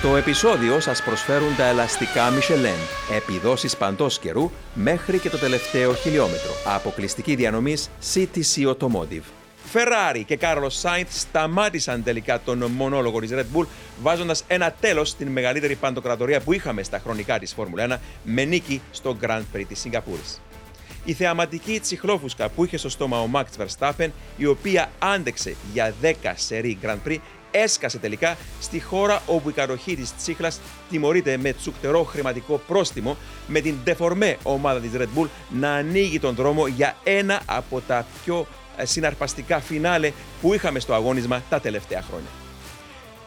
Στο επεισόδιο σας προσφέρουν τα ελαστικά Michelin, επιδόσεις παντός καιρού μέχρι και το τελευταίο χιλιόμετρο. Αποκλειστική διανομής CTC Automotive. Ferrari και Κάρλο Σάινθ σταμάτησαν τελικά τον μονόλογο της Red Bull, βάζοντας ένα τέλος στην μεγαλύτερη παντοκρατορία που είχαμε στα χρονικά της Φόρμουλα 1 με νίκη στο Grand Prix της Σιγκαπούρης. Η θεαματική τσιχλόφουσκα που είχε στο στόμα ο Max Verstappen, η οποία άντεξε για 10 σερή Grand Prix, έσκασε τελικά στη χώρα όπου η κατοχή της τσίχλας τιμωρείται με τσουκτερό χρηματικό πρόστιμο με την δεφορμέ ομάδα της Red Bull να ανοίγει τον δρόμο για ένα από τα πιο ε, συναρπαστικά φινάλε που είχαμε στο αγώνισμα τα τελευταία χρόνια.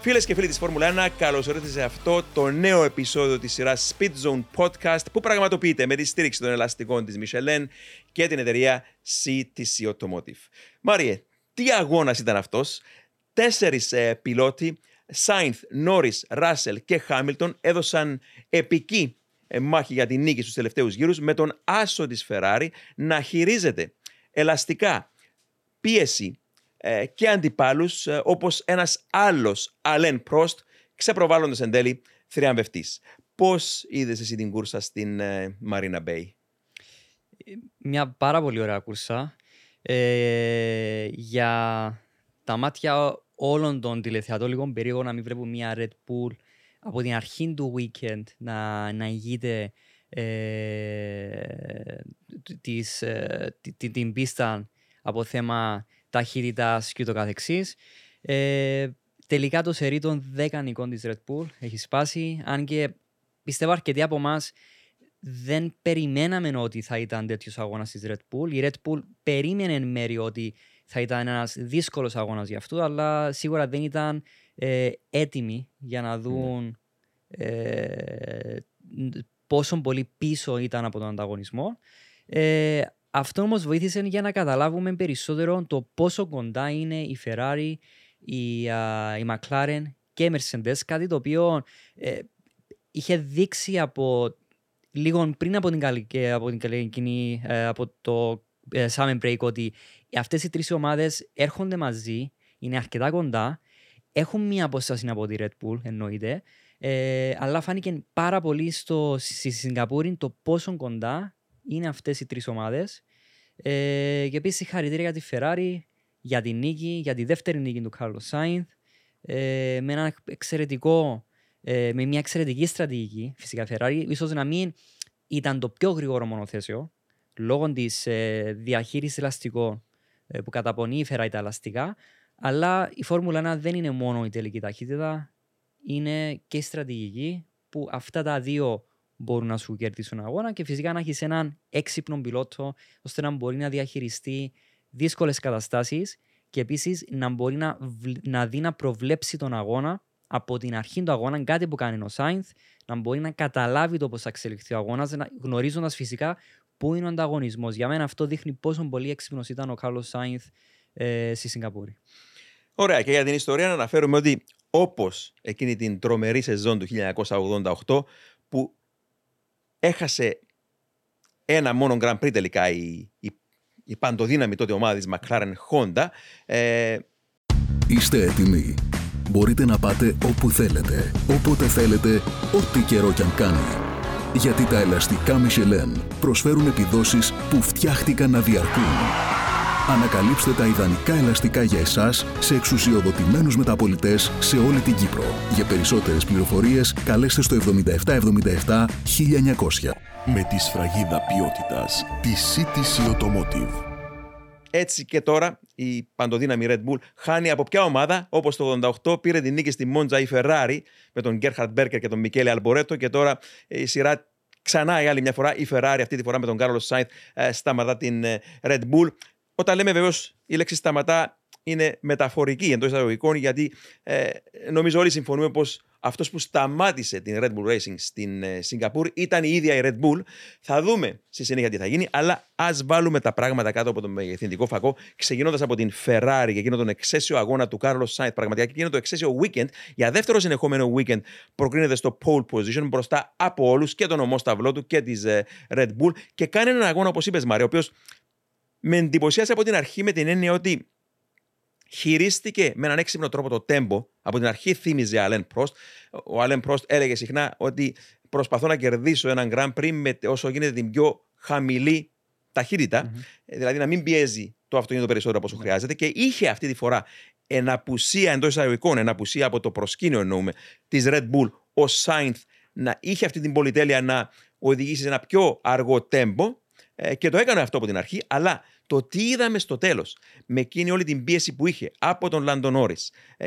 Φίλες και φίλοι της Φόρμουλα 1, καλώς ορίσατε σε αυτό το νέο επεισόδιο της σειράς Speed Zone Podcast που πραγματοποιείται με τη στήριξη των ελαστικών της Michelin και την εταιρεία CTC Automotive. Μάριε, τι αγώνας ήταν αυτός, τέσσερις ε, πιλότοι, Σάινθ, Νόρις, Ράσελ και Χάμιλτον έδωσαν επική ε, μάχη για την νίκη στους τελευταίους γύρους με τον άσο της Ferrari να χειρίζεται ελαστικά πίεση ε, και αντιπάλους ε, όπως ένας άλλος Αλέν Πρόστ ξεπροβάλλοντας εν τέλει θριαμβευτής. Πώς είδες εσύ την κούρσα στην ε, Marina Bay? Μια πάρα πολύ ωραία κούρσα. Ε, για τα μάτια όλων των τηλεθεατών λίγο περίεργο να μην βλέπουν μια Red Bull από την αρχή του weekend να, να ηγείται ε, της, ε, την, την πίστα από θέμα ταχύτητας και το καθεξής. Ε, τελικά το σερί των 10 νικών της Red Bull έχει σπάσει, αν και πιστεύω αρκετοί από εμάς δεν περιμέναμε ότι θα ήταν τέτοιος αγώνας της Red Bull. Η Red Bull περίμενε εν μέρει ότι θα ήταν ένας δύσκολος αγώνας για αυτό, αλλά σίγουρα δεν ήταν ε, έτοιμοι για να δουν ε, πόσο πολύ πίσω ήταν από τον ανταγωνισμό. Ε, αυτό όμως βοήθησε για να καταλάβουμε περισσότερο το πόσο κοντά είναι η Ferrari, η, η McLaren και η Mercedes, κάτι το οποίο ε, είχε δείξει από λίγο πριν από την, από την εκείνη, ε, από το ε, Summer Break ότι αυτές οι τρεις ομάδες έρχονται μαζί, είναι αρκετά κοντά, έχουν μία απόσταση από τη Red Bull εννοείται, ε, αλλά φάνηκε πάρα πολύ στο, στη Σιγκαπούρη το πόσο κοντά είναι αυτές οι τρεις ομάδες. Ε, και επίσης συγχαρητήρια για τη Ferrari, για τη νίκη, για τη δεύτερη νίκη του Carlos Σάινθ. Ε, με, ένα εξαιρετικό, ε, με μια εξαιρετική στρατηγική. Φυσικά, Ferrari ίσως να μην ήταν το πιο γρήγορο μονοθέσιο λόγω της ε, διαχείρισης ελαστικών ε, που καταπονεί η Ferrari τα ελαστικά. Αλλά η Φόρμουλα 1 δεν είναι μόνο η τελική ταχύτητα, είναι και η στρατηγική που αυτά τα δύο μπορούν να σου κερδίσουν αγώνα και φυσικά να έχεις έναν έξυπνο πιλότο ώστε να μπορεί να διαχειριστεί δύσκολες καταστάσεις και επίσης να μπορεί να, να δει να προβλέψει τον αγώνα από την αρχή του αγώνα, κάτι που κάνει ο Σάινθ, να μπορεί να καταλάβει το πώς θα εξελιχθεί ο αγώνας, γνωρίζοντας φυσικά πού είναι ο ανταγωνισμός; Για μένα αυτό δείχνει πόσο πολύ έξυπνος ήταν ο Κάρλος Σάινθ ε, στη Σιγκαπούρη. Ωραία, και για την ιστορία να αναφέρουμε ότι όπως εκείνη την τρομερή σεζόν του 1988, που έχασε ένα μόνο Grand Prix τελικά η, η, η παντοδύναμη τότε ομάδα της McLaren Honda. Ε... Είστε έτοιμοι. Μπορείτε να πάτε όπου θέλετε, όποτε θέλετε, ό,τι καιρό κι αν κάνει. Γιατί τα ελαστικά Michelin προσφέρουν επιδόσεις που φτιάχτηκαν να διαρκούν. Ανακαλύψτε τα ιδανικά ελαστικά για εσάς σε εξουσιοδοτημένους μεταπολιτές σε όλη την Κύπρο. Για περισσότερες πληροφορίες καλέστε στο 7777 1900. Με τη σφραγίδα ποιότητας της CTC Automotive. Έτσι και τώρα η παντοδύναμη Red Bull χάνει από ποια ομάδα, όπως το 88 πήρε την νίκη στη Μόντζα η Ferrari με τον Γκέρχαρτ Μπέρκερ και τον Μικέλε Αλμπορέτο και τώρα η σειρά ξανά η άλλη μια φορά η Ferrari αυτή τη φορά με τον Κάρλο Σάινθ σταματά την ε, Red Bull. Όταν λέμε βεβαίως η λέξη σταματά είναι μεταφορική εντός εισαγωγικών, γιατί ε, νομίζω όλοι συμφωνούμε πως αυτός που σταμάτησε την Red Bull Racing στην ε, Σιγκαπούρη ήταν η ίδια η Red Bull. Θα δούμε στη συνέχεια τι θα γίνει, αλλά ας βάλουμε τα πράγματα κάτω από τον μεγεθυντικό φακό, ξεκινώντας από την Ferrari και εκείνο τον εξαίσιο αγώνα του Carlos Sainz. Πραγματικά και εκείνο το εξαίσιο weekend, για δεύτερο συνεχόμενο weekend, προκρίνεται στο pole position μπροστά από όλους και τον ομόσταυλό του και της ε, Red Bull και κάνει έναν αγώνα, όπως είπες, Μαρία, ο οποίος με εντυπωσίασε από την αρχή με την έννοια ότι χειρίστηκε με έναν έξυπνο τρόπο το τέμπο. Από την αρχή θύμιζε Αλέν Πρόστ. Ο Αλέν Πρόστ έλεγε συχνά ότι προσπαθώ να κερδίσω έναν Grand Prix με όσο γίνεται την πιο χαμηλή ταχύτητα, ε, δηλαδή να μην πιέζει το αυτοκίνητο περισσότερο από όσο χρειάζεται. Και είχε αυτή τη φορά εν απουσία εντός εισαγωγικών, εν απουσία από το προσκήνιο εννοούμε, της Red Bull, ο Σάινθ να είχε αυτή την πολυτέλεια να οδηγήσει σε ένα πιο αργό τέμπο ε, και το έκανε αυτό από την αρχή, αλλά το τι είδαμε στο τέλος, με εκείνη όλη την πίεση που είχε από τον Λάντον Όρι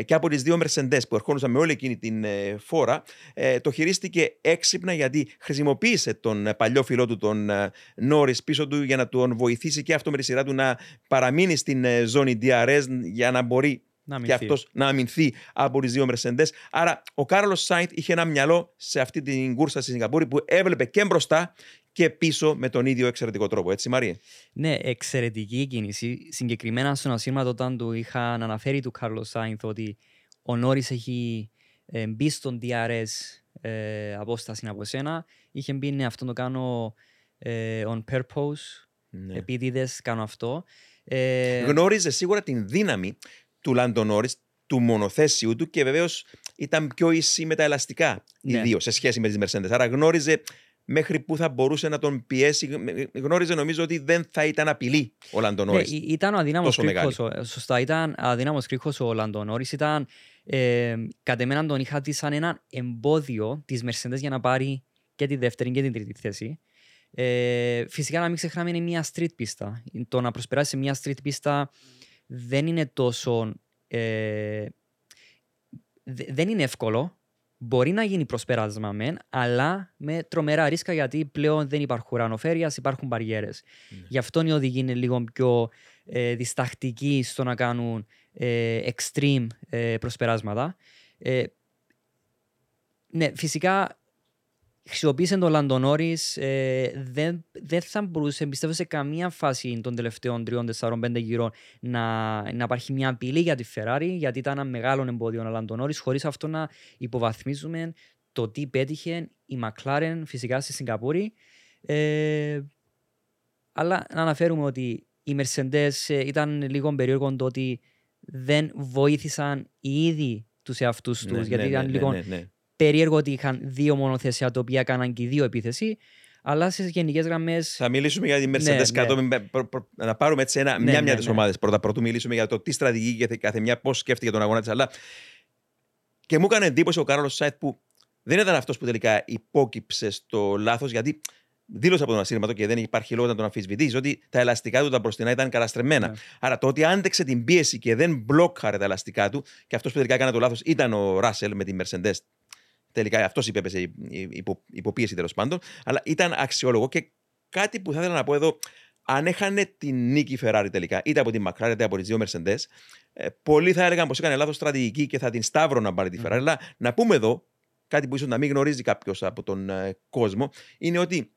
και από τις δύο Mercedes που ερχόντουσαν με όλη εκείνη την ε, φόρα, ε, το χειρίστηκε έξυπνα γιατί χρησιμοποίησε τον παλιό φιλό του, τον Νόρις, πίσω του για να τον βοηθήσει και αυτό με τη σειρά του να παραμείνει στην ζώνη DRS για να μπορεί Να και αυτός να αμυνθεί από τις δύο Mercedes. Άρα ο Κάρλος Σάιντ είχε ένα μυαλό σε αυτή την κούρσα στη Σιγκαπούρη που έβλεπε και μπροστά και πίσω με τον ίδιο εξαιρετικό τρόπο. Έτσι, Μαρία. Ναι, εξαιρετική κίνηση. Συγκεκριμένα στον ασύρματο όταν του είχαν αναφέρει του Κάρλος Σάινθ ότι ο Νόρις έχει ε, μπει στον DRS ες, απόσταση από σένα. Είχε μπει ναι, αυτό το κάνω ε, on purpose. Ναι. Επίτηδες κάνω αυτό. Ε, Γνώριζε σίγουρα την δύναμη του Λάντον Νόρις, του μονοθέσιου του και βεβαίως ήταν πιο ίση με τα ελαστικά οι Ναι. δύο σε σχέση με τις Mercedes. Άρα γνώριζε μέχρι πού θα μπορούσε να τον πιέσει. Γνώριζε νομίζω ότι δεν θα ήταν απειλή ο Λάντον Ναι, Νόρις. ή- ήταν ο αδύναμος τόσο κρίκος, ο- σωστά, ήταν αδύναμος κρίκος ο Λαντον Νόρις, ήταν, ε, κατ' εμένα τον είχα δει σαν ένα εμπόδιο της Mercedes για να πάρει και τη δεύτερη και την τρίτη θέση. Ε, φυσικά να μην ξεχνάμε είναι μια street πίστα. Το να προσπεράσει σε μια street πίστα δεν είναι τόσο... ε, δε- δεν είναι εύκολο. Μπορεί να γίνει προσπέρασμα μεν, αλλά με τρομερά ρίσκα γιατί πλέον δεν υπάρχουν ουρανοφέρειας, υπάρχουν μπαριέρες. Γι' αυτό οι οδηγοί είναι λίγο πιο ε, διστακτικοί στο να κάνουν ε, extreme ε, προσπεράσματα. Ε, ναι, φυσικά χρησιμοποίησε τον Λαντονόρης, ε, δεν, δεν θα μπορούσε, πιστεύω σε καμία φάση των τελευταίων 3-4-5 γύρων να, να υπάρχει μια απειλή για τη Ferrari, γιατί ήταν ένα μεγάλο εμπόδιο ο Λαντονόρης, χωρίς αυτό να υποβαθμίζουμε το τι πέτυχε η McLaren φυσικά στη Σιγκαπούρη. Ε, αλλά να αναφέρουμε ότι οι Mercedes ε, ήταν λίγο περίεργο το ότι δεν βοήθησαν οι ίδιοι τους εαυτούς τους, Ναι, γιατί ναι, ήταν ναι, λίγο ναι, ναι. Περίεργο ότι είχαν δύο μονοθέσια τα οποία έκαναν και οι δύο επίθεση, αλλά στι γενικές γραμμέ. Θα μιλήσουμε για τη Mercedes Ναι, ναι. κατόπιν, με- προ- προ- Να πάρουμε έτσι ένα, Ναι, μια-μια ναι, τι ναι. ομάδε. Πρώτα, πρωτού μιλήσουμε για το τι στρατηγική και κάθε μια, πώς σκέφτηκε τον αγώνα της. Αλλά και μου έκανε εντύπωση ο Κάρολο Σάιτ που δεν ήταν αυτός που τελικά υπόκυψε στο λάθος, γιατί δήλωσε από τον ασύρματο και δεν υπάρχει λόγος να τον αμφισβητήσει ότι τα ελαστικά του τα μπροστινά ήταν καταστρεμμένα. Ναι. Άρα το ότι άντεξε την πίεση και δεν μπλόκαρε τα ελαστικά του και αυτός που τελικά έκανε το λάθος ήταν ο Ράσελ με τη Mercedes. Τελικά αυτός υπέπεσε υπό, υποπίεση τέλος πάντων. Αλλά ήταν αξιόλογο και κάτι που θα ήθελα να πω εδώ. Αν έχανε την νίκη η Ferrari τελικά, είτε από την McLaren είτε από τις δύο Mercedes, ε, πολλοί θα έλεγαν πως έκανε λάθος στρατηγική και θα την σταύρω να πάρει τη Ferrari. Αλλά να πούμε εδώ, κάτι που ίσως να μην γνωρίζει κάποιος από τον ε, κόσμο, είναι ότι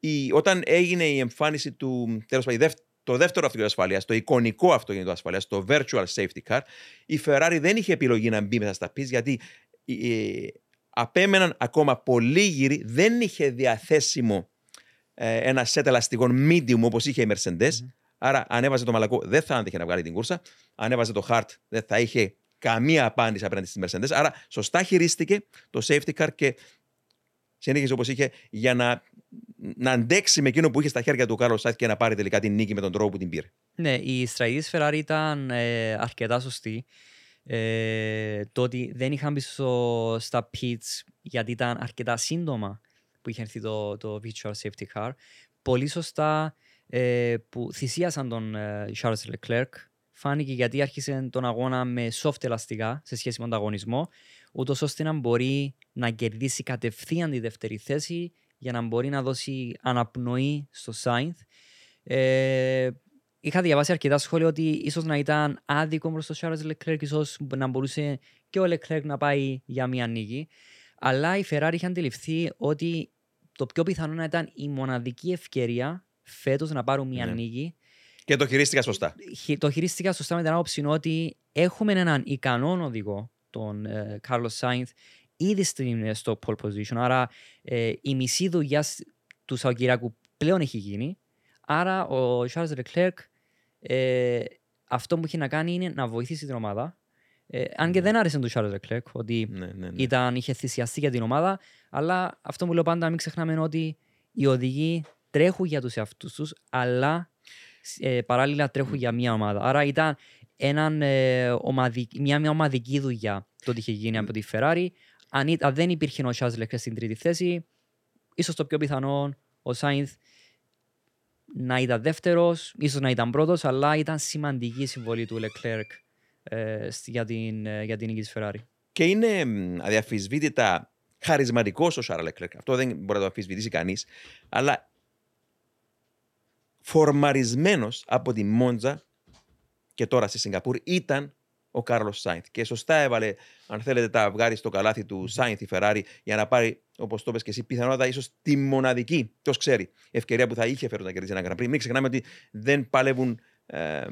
η, όταν έγινε η εμφάνιση του τέλος πάντων, η δεύ- το δεύτερο αυτοκίνητο ασφαλείας, το εικονικό αυτοκίνητο ασφαλείας, το virtual safety car, η Ferrari δεν είχε επιλογή να μπει μέσα στα πεις γιατί ε, απέμεναν ακόμα πολλοί γύροι, δεν είχε διαθέσιμο ε, ένα σετ ελαστικών medium όπως είχε η Mercedes. Άρα, αν έβαζε το μαλακό, δεν θα άντεχε να βγάλει την κούρσα. Αν έβαζε το hard, δεν θα είχε καμία απάντηση απέναντι στη Mercedes. Άρα, σωστά χειρίστηκε το safety car και συνέχισε όπως είχε για να, να αντέξει με εκείνο που είχε στα χέρια του ο Κάρλο Σάιθ και να πάρει τελικά την νίκη με τον τρόπο που την πήρε. Ναι, η στρατηγική της Ferrari ήταν ε, αρκετά σωστή. Ε, το ότι δεν είχαν μπει στο, στα pits γιατί ήταν αρκετά σύντομα που είχε έρθει το, το virtual safety car. Πολύ σωστά ε, που θυσίασαν τον ε, Charles Leclerc. Φάνηκε γιατί άρχισε τον αγώνα με soft ελαστικά σε σχέση με τον αγωνισμό, ούτως ώστε να μπορεί να κερδίσει κατευθείαν τη δεύτερη θέση για να μπορεί να δώσει αναπνοή στο Sainz. Ε, είχα διαβάσει αρκετά σχόλια ότι ίσως να ήταν άδικο προ τον Charles Leclerc, ίσως να μπορούσε και ο Leclerc να πάει για μια νίκη. Αλλά η Ferrari είχε αντιληφθεί ότι το πιο πιθανό να ήταν η μοναδική ευκαιρία φέτος να πάρουν μια Ναι. νίκη. Και το χειρίστηκα σωστά. Χει- Το χειρίστηκα σωστά με την άποψη ότι έχουμε έναν ικανό οδηγό, τον ε, Carlos Sainz, ήδη στην, ε, στο pole position. Άρα ε, η μισή δουλειά σ- του Σαουκυράκου πλέον έχει γίνει. Άρα ο Charles Leclerc ε, αυτό που έχει να κάνει είναι να βοηθήσει την ομάδα. Ε, αν και δεν άρεσε του Charles Leclerc, ότι Ναι, ναι, ναι. ήταν, είχε θυσιαστεί για την ομάδα, αλλά αυτό που λέω πάντα, μην ξεχνάμε είναι ότι οι οδηγοί τρέχουν για τους εαυτούς τους, αλλά ε, παράλληλα τρέχουν για μια ομάδα. Άρα ήταν έναν, ε, ομαδικ- μια, μια ομαδική δουλειά το ότι είχε γίνει από τη Ferrari. Αν, ή- αν δεν υπήρχε ο Charles Leclerc στην τρίτη θέση, ίσως το πιο πιθανό ο Sainz να ήταν δεύτερος, ίσως να ήταν πρώτος, αλλά ήταν σημαντική η συμβολή του Leclerc ε, στη- για, την, ε, για την νίκη της Ferrari. Και είναι μ, αδιαφυσβήτητα χαρισματικός ο Σάρλ Leclerc. Αυτό δεν μπορεί να το αμφισβητήσει κανείς. Αλλά φορμαρισμένος από τη Μόντζα και τώρα στη Σιγκαπούρη ήταν ο Κάρλος Σάινθ. Και σωστά έβαλε, αν θέλετε, τα αυγάρι στο καλάθι του Σάινθ η Ferrari για να πάρει, όπως το είπες και εσύ, πιθανότατα ίσως τη μοναδική, ποιος ξέρει, ευκαιρία που θα είχε φέρει να κερδίσει ένα Grand Prix. Μην ξεχνάμε ότι δεν παλεύουν ε,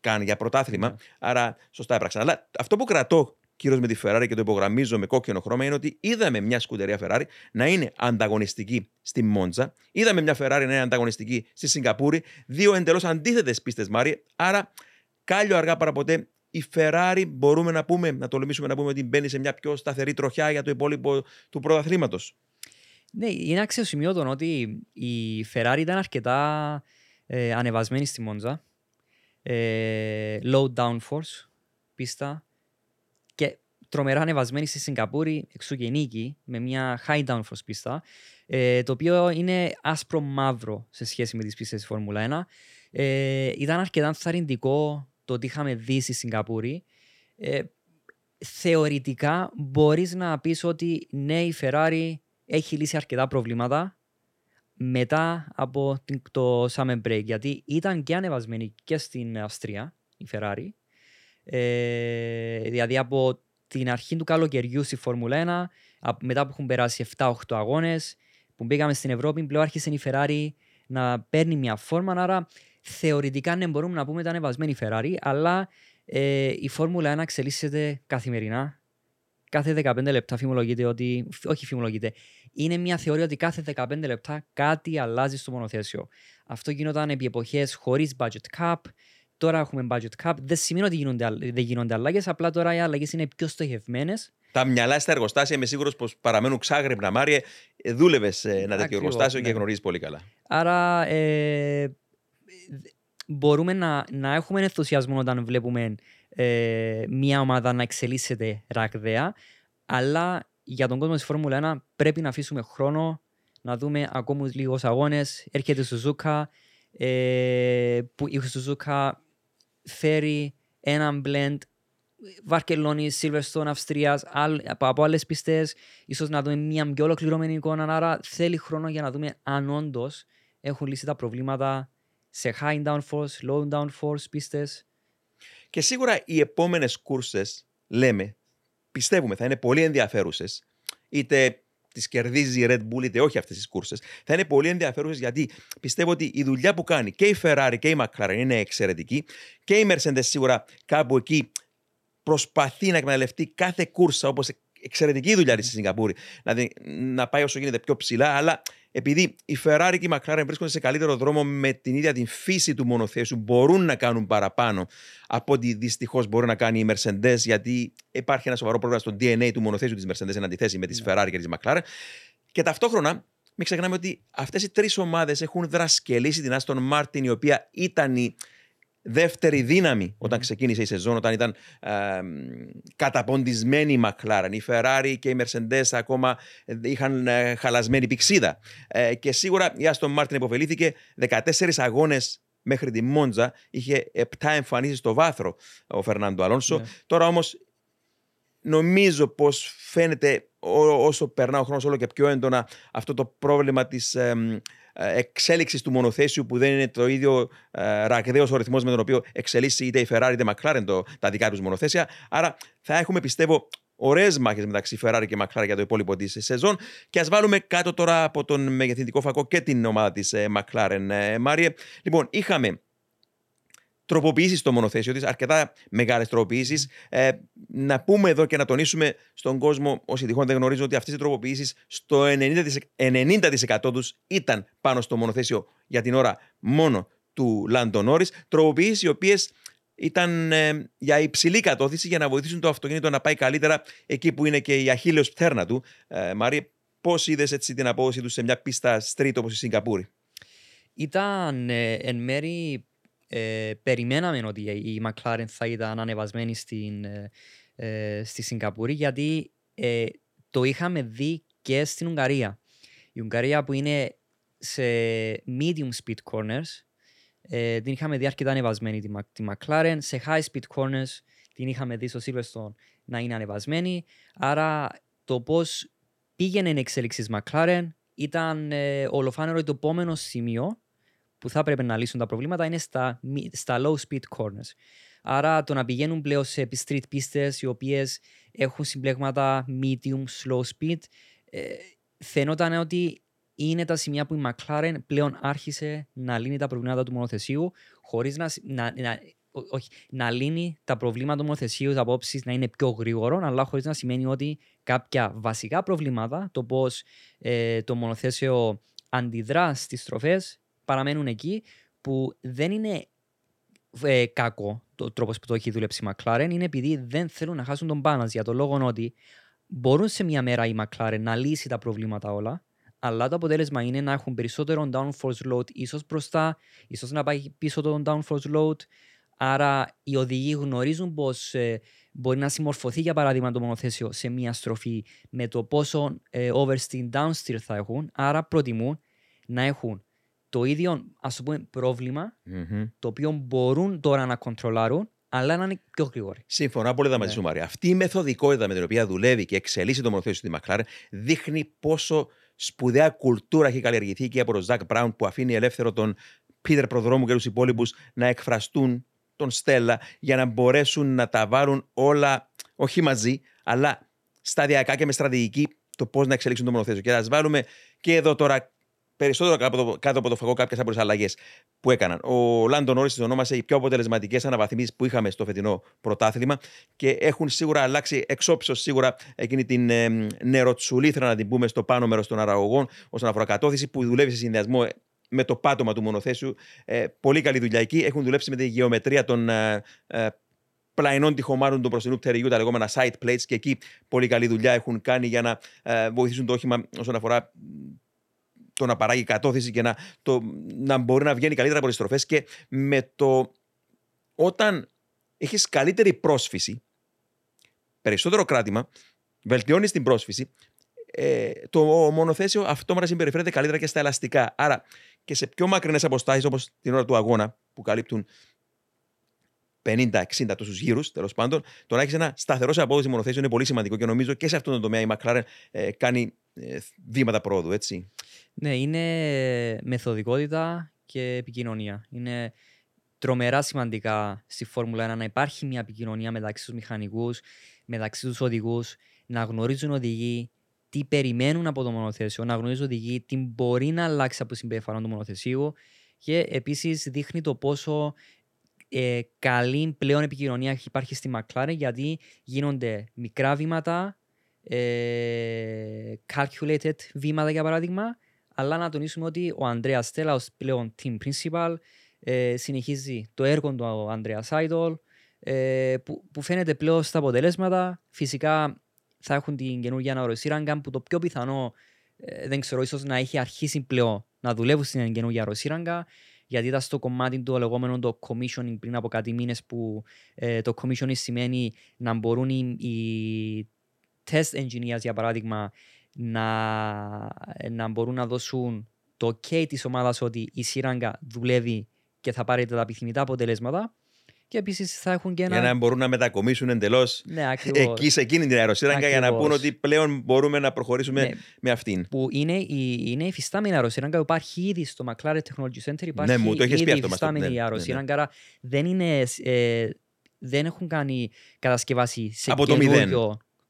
καν για πρωτάθλημα. Ναι. Άρα σωστά έπραξαν. Αλλά αυτό που κρατώ κυρίω με τη Ferrari και το υπογραμμίζω με κόκκινο χρώμα είναι ότι είδαμε μια σκουτερία Ferrari να είναι ανταγωνιστική στη Μόντζα. Είδαμε μια Ferrari να είναι ανταγωνιστική στη Σιγκαπούρη. Δύο εντελώς αντίθετες πίστες, Μάρι. Άρα, κάλιο αργά παραποτέ, η Ferrari μπορούμε να πούμε, να τολμήσουμε να πούμε ότι μπαίνει σε μια πιο σταθερή τροχιά για το υπόλοιπο του πρωταθλήματος. Ναι, είναι αξιοσημείωτο ότι η Ferrari ήταν αρκετά ε, ανεβασμένη στη Μόντζα. Ε, low downforce, πίστα. Και τρομερά ανεβασμένη στη Σιγκαπούρη, εξού και νίκη, με μια high downforce πίστα. Ε, το οποίο είναι άσπρο μαύρο σε σχέση με τις πίστες της Φόρμουλα 1. Ε, ήταν αρκετά ενθαρρυντικό το ότι είχαμε δει στη Σιγκαπούρη. Ε, θεωρητικά μπορείς να πεις ότι ναι η Ferrari έχει λύσει αρκετά προβλήματα μετά από την- το summer break γιατί ήταν και ανεβασμένη και στην Αυστρία η Ferrari ε, δηλαδή από την αρχή του καλοκαιριού στη Φόρμουλα 1 απ- μετά που έχουν περάσει 7-8 αγώνες που μπήκαμε στην Ευρώπη πλέον άρχισε η Ferrari να παίρνει μια φόρμα άρα θεωρητικά ναι μπορούμε να πούμε ήταν ανεβασμένη η Ferrari αλλά ε, η Φόρμουλα 1 εξελίσσεται καθημερινά κάθε 15 λεπτά φημολογείται ότι. Όχι φημολογείται. Είναι μια θεωρία ότι κάθε 15 λεπτά κάτι αλλάζει στο μονοθέσιο. Αυτό γινόταν επί εποχές χωρίς budget cap. Τώρα έχουμε budget cap. Δεν σημαίνει ότι γίνονται, αλλ- δεν γίνονται αλλαγές. Απλά τώρα οι αλλαγές είναι πιο στοχευμένες. Τα μυαλά στα εργοστάσια είμαι σίγουρος πως παραμένουν ξάγρυπνα. Μάριε, δούλευες σε ένα τέτοιο Ακριβώς, εργοστάσιο και ναι. γνωρίζεις πολύ καλά. Άρα ε, μπορούμε να, να έχουμε ενθουσιασμό όταν βλέπουμε ε, μια ομάδα να εξελίσσεται ραγδαία, αλλά για τον κόσμο της Φόρμουλα 1 πρέπει να αφήσουμε χρόνο να δούμε ακόμα λίγους αγώνες. Έρχεται η Σουζούκα, ε, που η Σουζούκα φέρει έναν blend Βαρκελόνη, Silverstone, Αυστρίας, άλλ- από, από άλλες πιστές, ίσως να δούμε μια πιο ολοκληρωμένη εικόνα, άρα θέλει χρόνο για να δούμε αν όντως έχουν λύσει τα προβλήματα σε high downforce, low downforce πίστες. Και σίγουρα οι επόμενες κούρσε, λέμε, πιστεύουμε, θα είναι πολύ ενδιαφέρουσες. Είτε τις κερδίζει η Red Bull, είτε όχι αυτές τις κούρσε. Θα είναι πολύ ενδιαφέρουσες γιατί πιστεύω ότι η δουλειά που κάνει και η Ferrari και η McLaren είναι εξαιρετική. Και η Mercedes σίγουρα κάπου εκεί προσπαθεί να εκμεταλλευτεί κάθε κούρσα όπως εξαιρετική δουλειά της στη Σιγκαπούρη. Δηλαδή να πάει όσο γίνεται πιο ψηλά, αλλά επειδή η Ferrari και η McLaren βρίσκονται σε καλύτερο δρόμο με την ίδια την φύση του μονοθέσου, μπορούν να κάνουν παραπάνω από ό,τι δυστυχώς μπορεί να κάνει η Mercedes, γιατί υπάρχει ένα σοβαρό πρόβλημα στο DNA του μονοθέσου της Mercedes εν αντιθέσει με της Ferrari και της McLaren. Και ταυτόχρονα, μην ξεχνάμε ότι αυτές οι τρεις ομάδες έχουν δρασκελίσει την Aston Martin, η οποία ήταν η δεύτερη δύναμη όταν ξεκίνησε η σεζόν, όταν ήταν ε, καταποντισμένη η McLaren. Η Ferrari και η Mercedes ακόμα είχαν ε, χαλασμένη πηξίδα. Ε, και σίγουρα η Aston Martin υποφελήθηκε 14 αγώνες μέχρι τη Μόντζα. Είχε 7 εμφανίσεις στο βάθρο ο Φερνάντο Αλόνσο. Ναι. Τώρα όμως νομίζω πως φαίνεται ό- όσο περνά ο χρόνος όλο και πιο έντονα αυτό το πρόβλημα της εμ, ε, εξέλιξης του μονοθέσιου που δεν είναι το ίδιο ε, ραγδαίος ο ρυθμός με τον οποίο εξελίσσει είτε η Ferrari είτε η McLaren το, τα δικά τους μονοθέσια. Άρα θα έχουμε πιστεύω ωραίες μάχες μεταξύ Ferrari και McLaren για το υπόλοιπο της σεζόν. Και ας βάλουμε κάτω τώρα από τον μεγεθυντικό φακό και την ομάδα της McLaren, ε, Μάριε. Λοιπόν, είχαμε τροποποιήσεις στο μονοθέσιο της, αρκετά μεγάλες τροποποιήσεις. Ε, να πούμε εδώ και να τονίσουμε στον κόσμο, όσοι τυχόν δεν γνωρίζουν, ότι αυτές οι τροποποιήσεις στο 90%, 90% τους ήταν πάνω στο μονοθέσιο για την ώρα μόνο του Λάντον Νόρις. Τροποποιήσεις οι οποίες ήταν ε, για υψηλή κατώθηση για να βοηθήσουν το αυτοκίνητο να πάει καλύτερα εκεί που είναι και η αχίλαιος πτέρνα του. Ε, Μαρία, πώς είδες έτσι την απόδοση τους σε μια πίστα street όπως η Σιγκαπούρη; Ήταν ε, εν μέρη ε, περιμέναμε ότι η McLaren θα ήταν ανεβασμένη στην, ε, ε, στη Σιγκαπούρη γιατί ε, το είχαμε δει και στην Ουγγαρία. Η Ουγγαρία που είναι σε medium speed corners ε, την είχαμε δει αρκετά ανεβασμένη τη, τη McLaren. Σε high speed corners την είχαμε δει στο Silverstone να είναι ανεβασμένη. Άρα το πώς πήγαινε η εξέλιξη της McLaren ήταν ε, ολοφάνερο ότι το επόμενο σημείο που θα έπρεπε να λύσουν τα προβλήματα είναι στα, στα low speed corners. Άρα το να πηγαίνουν πλέον σε street πίστες οι οποίες έχουν συμπλέγματα medium, slow speed ε, φαινόταν ότι είναι τα σημεία που η McLaren πλέον άρχισε να λύνει τα προβλήματα του μονοθεσίου χωρίς να, να, να, όχι, να λύνει τα προβλήματα του μονοθεσίου, τα απόψει να είναι πιο γρήγορο, αλλά χωρίς να σημαίνει ότι κάποια βασικά προβλήματα, το πώς ε, το μονοθέσιο αντιδρά στις στροφές, παραμένουν εκεί που δεν είναι ε, κακό το τρόπος που το έχει δουλέψει η McLaren, είναι επειδή δεν θέλουν να χάσουν τον balance για το λόγο ότι μπορούν σε μια μέρα η McLaren να λύσει τα προβλήματα όλα, αλλά το αποτέλεσμα είναι να έχουν περισσότερο downforce load ίσως μπροστά, ίσως να πάει πίσω το downforce load. Άρα οι οδηγοί γνωρίζουν πώ ε, μπορεί να συμμορφωθεί για παράδειγμα το μονοθέσιο σε μια στροφή με το πόσο ε, oversteer downsteer θα έχουν. Άρα προτιμούν να έχουν το ίδιο ας το πούμε, προβλημα mm-hmm. το οποίο μπορούν τώρα να κοντρολάρουν αλλά να είναι πιο γρήγοροι. Συμφωνώ απόλυτα μαζί ναι. σου, Μάρια. Αυτή η μεθοδικότητα με την οποία δουλεύει και εξελίσσει το μονοθέσιο στη McLaren δείχνει πόσο σπουδαία κουλτούρα έχει καλλιεργηθεί και από τον Ζακ Μπράουν που αφήνει ελεύθερο τον Πίτερ Προδρόμου και τους υπόλοιπους να εκφραστούν τον Στέλλα για να μπορέσουν να τα βάλουν όλα όχι μαζί, αλλά σταδιακά και με στρατηγική το πώς να εξελίξουν το μονοθέσιο. Και ας βάλουμε και εδώ τώρα περισσότερο κάτω από το φαγό κάποιες από τις αλλαγές που έκαναν. Ο Λάντον Όρις τι ονόμασε οι πιο αποτελεσματικές αναβαθμίσεις που είχαμε στο φετινό πρωτάθλημα και έχουν σίγουρα αλλάξει εξόψως σίγουρα εκείνη την ε, νεροτσουλήθρα, να την πούμε, στο πάνω μέρος των αραγωγών όσον αφορά κατώθηση που δουλεύει σε συνδυασμό με το πάτωμα του μονοθέσιου. Ε, πολύ καλή δουλειά εκεί. Έχουν δουλέψει με τη γεωμετρία των ε, ε, πλαϊνών τυχομάτων του μπροστινού πτερυγιού, τα λεγόμενα side plates, και εκεί πολύ καλή δουλειά έχουν κάνει για να ε, βοηθήσουν το όχημα όσον αφορά το να παράγει κατώθηση και να, το, να μπορεί να βγαίνει καλύτερα από τις στροφέ. Και με το όταν έχεις καλύτερη πρόσφυση, περισσότερο κράτημα, βελτιώνεις την πρόσφυση, ε, το μονοθέσιο αυτόματα συμπεριφέρεται καλύτερα και στα ελαστικά. Άρα και σε πιο μακρινές αποστάσεις, όπως την ώρα του αγώνα, που καλύπτουν 50-60 τόσους γύρους, τέλος πάντων, το να έχεις ένα σταθερό σε απόδοση μονοθέσιο είναι πολύ σημαντικό και νομίζω και σε αυτόν τον τομέα η McLaren ε, κάνει ε, βήματα πρόοδου, έτσι. Ναι, είναι μεθοδικότητα και επικοινωνία. Είναι τρομερά σημαντικά στη Φόρμουλα 1 να υπάρχει μια επικοινωνία μεταξύ τους μηχανικούς, μεταξύ τους οδηγούς, να γνωρίζουν οδηγοί τι περιμένουν από το μονοθέσιο, να γνωρίζουν οδηγοί τι μπορεί να αλλάξει από συμπεριφορά του μονοθεσίου και επίσης δείχνει το πόσο ε, καλή πλέον επικοινωνία υπάρχει στη McLaren γιατί γίνονται μικρά βήματα, ε, calculated βήματα για παράδειγμα, αλλά να τονίσουμε ότι ο Ανδρέας Στέλλα ως πλέον team principal ε, συνεχίζει το έργο του ο Ανδρέας Άιτολ ε, που, που φαίνεται πλέον στα αποτελέσματα. Φυσικά θα έχουν την καινούργια αναρρωσίραγγα που το πιο πιθανό ε, δεν ξέρω, ίσως να έχει αρχίσει πλέον να δουλεύουν στην καινούργια αναρρωσίραγγα γιατί ήταν στο κομμάτι του λεγόμενου το commissioning πριν από κάτι μήνες που ε, το commissioning σημαίνει να μπορούν οι, οι test engineers για παράδειγμα να, να μπορούν να δώσουν το OK της ομάδας ότι η σύραγγα δουλεύει και θα πάρει τα επιθυμητά αποτελέσματα. Και επίσης θα έχουν και ένα. Για να μπορούν να μετακομίσουν εντελώς ναι, εκεί σε εκείνη την αεροσύραγγα για να πούν ότι πλέον μπορούμε να προχωρήσουμε ναι. με αυτήν. Που είναι η, είναι η φυστάμενη αεροσύραγγα που υπάρχει ήδη στο McLaren Technology Center. Υπάρχει ναι, μου το έχεις πει αυτό. Η φυστάμενη ναι, ναι, αεροσύραγγα. Άρα δεν, είναι, ε, δεν έχουν κάνει κατασκευάσει σε από το μηδέν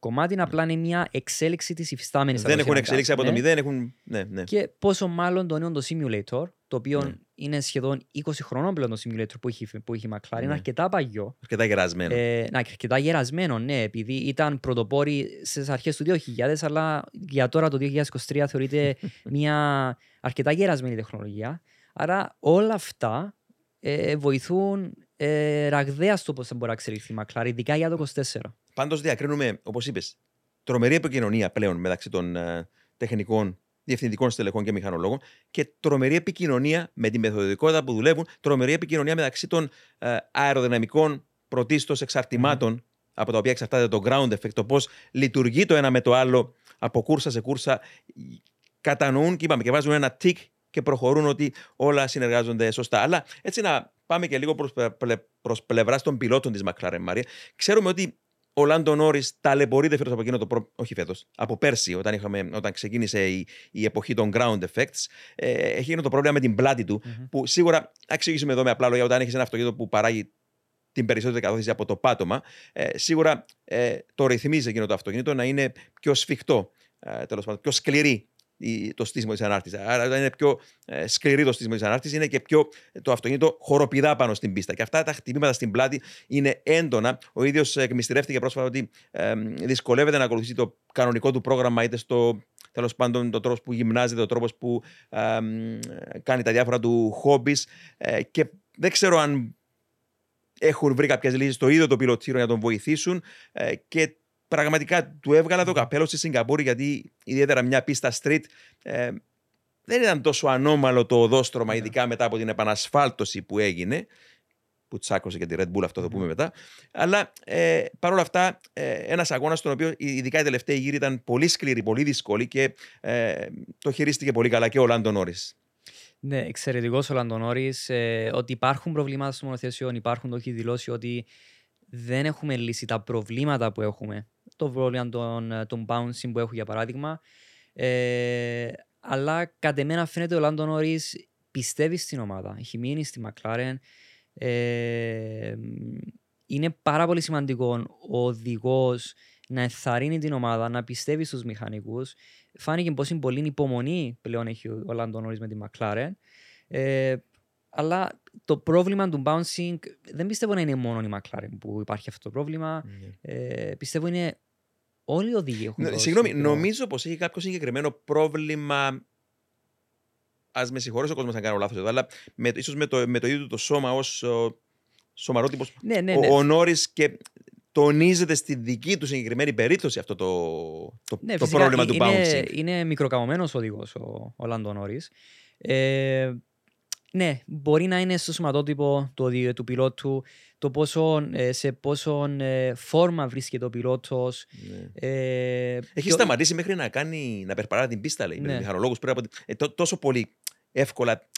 κομμάτι, είναι απλά είναι μια εξέλιξη της υφιστάμενη Δεν έχουν εξέλιξη από το μηδέν, έχουν. Ναι, ναι. Και πόσο μάλλον το νέο το simulator, το οποίο ναι. Είναι σχεδόν 20 χρονών πλέον το simulator που έχει, που έχει η McLaren, ναι. είναι αρκετά παγιό. Αρκετά γερασμένο. Ε, ναι, αρκετά γερασμένο, ναι, επειδή ήταν πρωτοπόροι στις αρχές του 2000, αλλά για τώρα το 2023 θεωρείται μια αρκετά γερασμένη τεχνολογία. Άρα όλα αυτά ε, βοηθούν ε, ραγδαία στο πώς θα μπορεί να εξελιχθεί η McLaren, ειδικά για το 24. Πάντως διακρίνουμε, όπως είπες, τρομερή επικοινωνία πλέον μεταξύ των ε, τεχνικών, διευθυντικών στελεχών και μηχανολόγων και τρομερή επικοινωνία με τη μεθοδικότητα που δουλεύουν, τρομερή επικοινωνία μεταξύ των ε, αεροδυναμικών πρωτίστως εξαρτημάτων από τα οποία εξαρτάται το ground effect, το πώς λειτουργεί το ένα με το άλλο από κούρσα σε κούρσα. Κατανοούν και είπαμε και βάζουν ένα tick και προχωρούν ότι όλα συνεργάζονται σωστά. Αλλά έτσι να πάμε και λίγο προς, πλε, προς πλευράς των πιλότων της McLaren Μαρία. Ξέρουμε ότι ο Λάντο Νόρις ταλαιπωρείται φέτος από εκείνο το. Προ... Όχι φέτος, από πέρσι, όταν, είχαμε, όταν ξεκίνησε η, η εποχή των ground effects. Ε, έχει γίνει το πρόβλημα με την πλάτη του, mm-hmm. που σίγουρα, εξηγήσουμε εδώ με απλά λόγια, όταν έχεις ένα αυτοκίνητο που παράγει την περισσότερη καθόθηση από το πάτωμα, ε, σίγουρα ε, το ρυθμίζει εκείνο το αυτοκίνητο να είναι πιο σφιχτό, ε, τέλος πάντων, πιο σκληρή το στήσιμο της ανάρτησης. Άρα, όταν είναι πιο ε, σκληρή το στήσιμο της ανάρτησης, είναι και πιο το αυτοκίνητο χοροπηδά πάνω στην πίστα. Και αυτά τα χτυπήματα στην πλάτη είναι έντονα. Ο ίδιος εκμυστηρεύτηκε πρόσφατα ότι ε, δυσκολεύεται να ακολουθήσει το κανονικό του πρόγραμμα, είτε στο τέλος πάντων το τρόπος που γυμνάζεται, ο τρόπος που ε, κάνει τα διάφορα του χόμπις. Ε, και δεν ξέρω αν έχουν βρει κάποιες λύσεις στο ίδιο το πιλωτήριο για να τον βοηθήσουν ε, και πραγματικά του έβγαλα το καπέλο στη Σιγκαπούρη γιατί ιδιαίτερα μια πίστα street ε, δεν ήταν τόσο ανώμαλο το οδόστρωμα, ειδικά μετά από την επανασφάλτωση που έγινε. Που τσάκωσε και τη Red Bull, αυτό θα πούμε μετά. Αλλά ε, παρόλα αυτά, ε, ένας αγώνας στον οποίο ειδικά η τελευταία γύρι ήταν πολύ σκληρή, πολύ δύσκολη και ε, το χειρίστηκε πολύ καλά και ο Λάντον Νόρις. Ναι, εξαιρετικός ο Λαντονόρη. Ε, ότι υπάρχουν προβλήματα στο μονοθέσιο, υπάρχουν, το έχει δηλώσει ότι δεν έχουμε λύσει τα προβλήματα που έχουμε. Το πρόβλημα των, των bouncing που έχω για παράδειγμα. Ε, αλλά κατ' εμένα φαίνεται ο Λάντο Νόρις πιστεύει στην ομάδα. Έχει μείνει στη McLaren. Ε, είναι πάρα πολύ σημαντικό ο οδηγός να ενθαρρύνει την ομάδα, να πιστεύει στους μηχανικούς. Φάνηκε πως είναι πολύ υπομονή πλέον έχει ο Λάντο Νόρις με τη McLaren. Ε, αλλά το πρόβλημα του bouncing δεν πιστεύω να είναι μόνο η McLaren που υπάρχει αυτό το πρόβλημα. Mm. Ε, πιστεύω είναι όλοι οι οδηγοί έχουν ναι, Συγγνώμη, νομίζω πως έχει κάποιο συγκεκριμένο πρόβλημα. Α με συγχωρέσει ο κόσμος αν κάνω λάθος εδώ, αλλά ίσως με το, με το ίδιο το σώμα ως σωμαρότυπο. Ναι, ναι, ναι. Ο, ο Νόρι και τονίζεται στη δική του συγκεκριμένη περίπτωση αυτό το, το, ναι, το πρόβλημα του είναι, bouncing. Είναι μικροκαμωμένος οδηγός ο, ο Λάντο Νόρι. Ε, ναι, μπορεί να είναι στο σωματότυπο το, του πιλότου, το πόσο, ε, σε πόσο ε, φόρμα βρίσκεται ο πιλότος. Ναι. Ε, Έχει πιο... σταματήσει μέχρι να, κάνει, να περπαρά την πίστα, λέει. Ναι. Με μηχανολόγου πρέπει από. Ε, τό, τόσο πολύ εύκολα.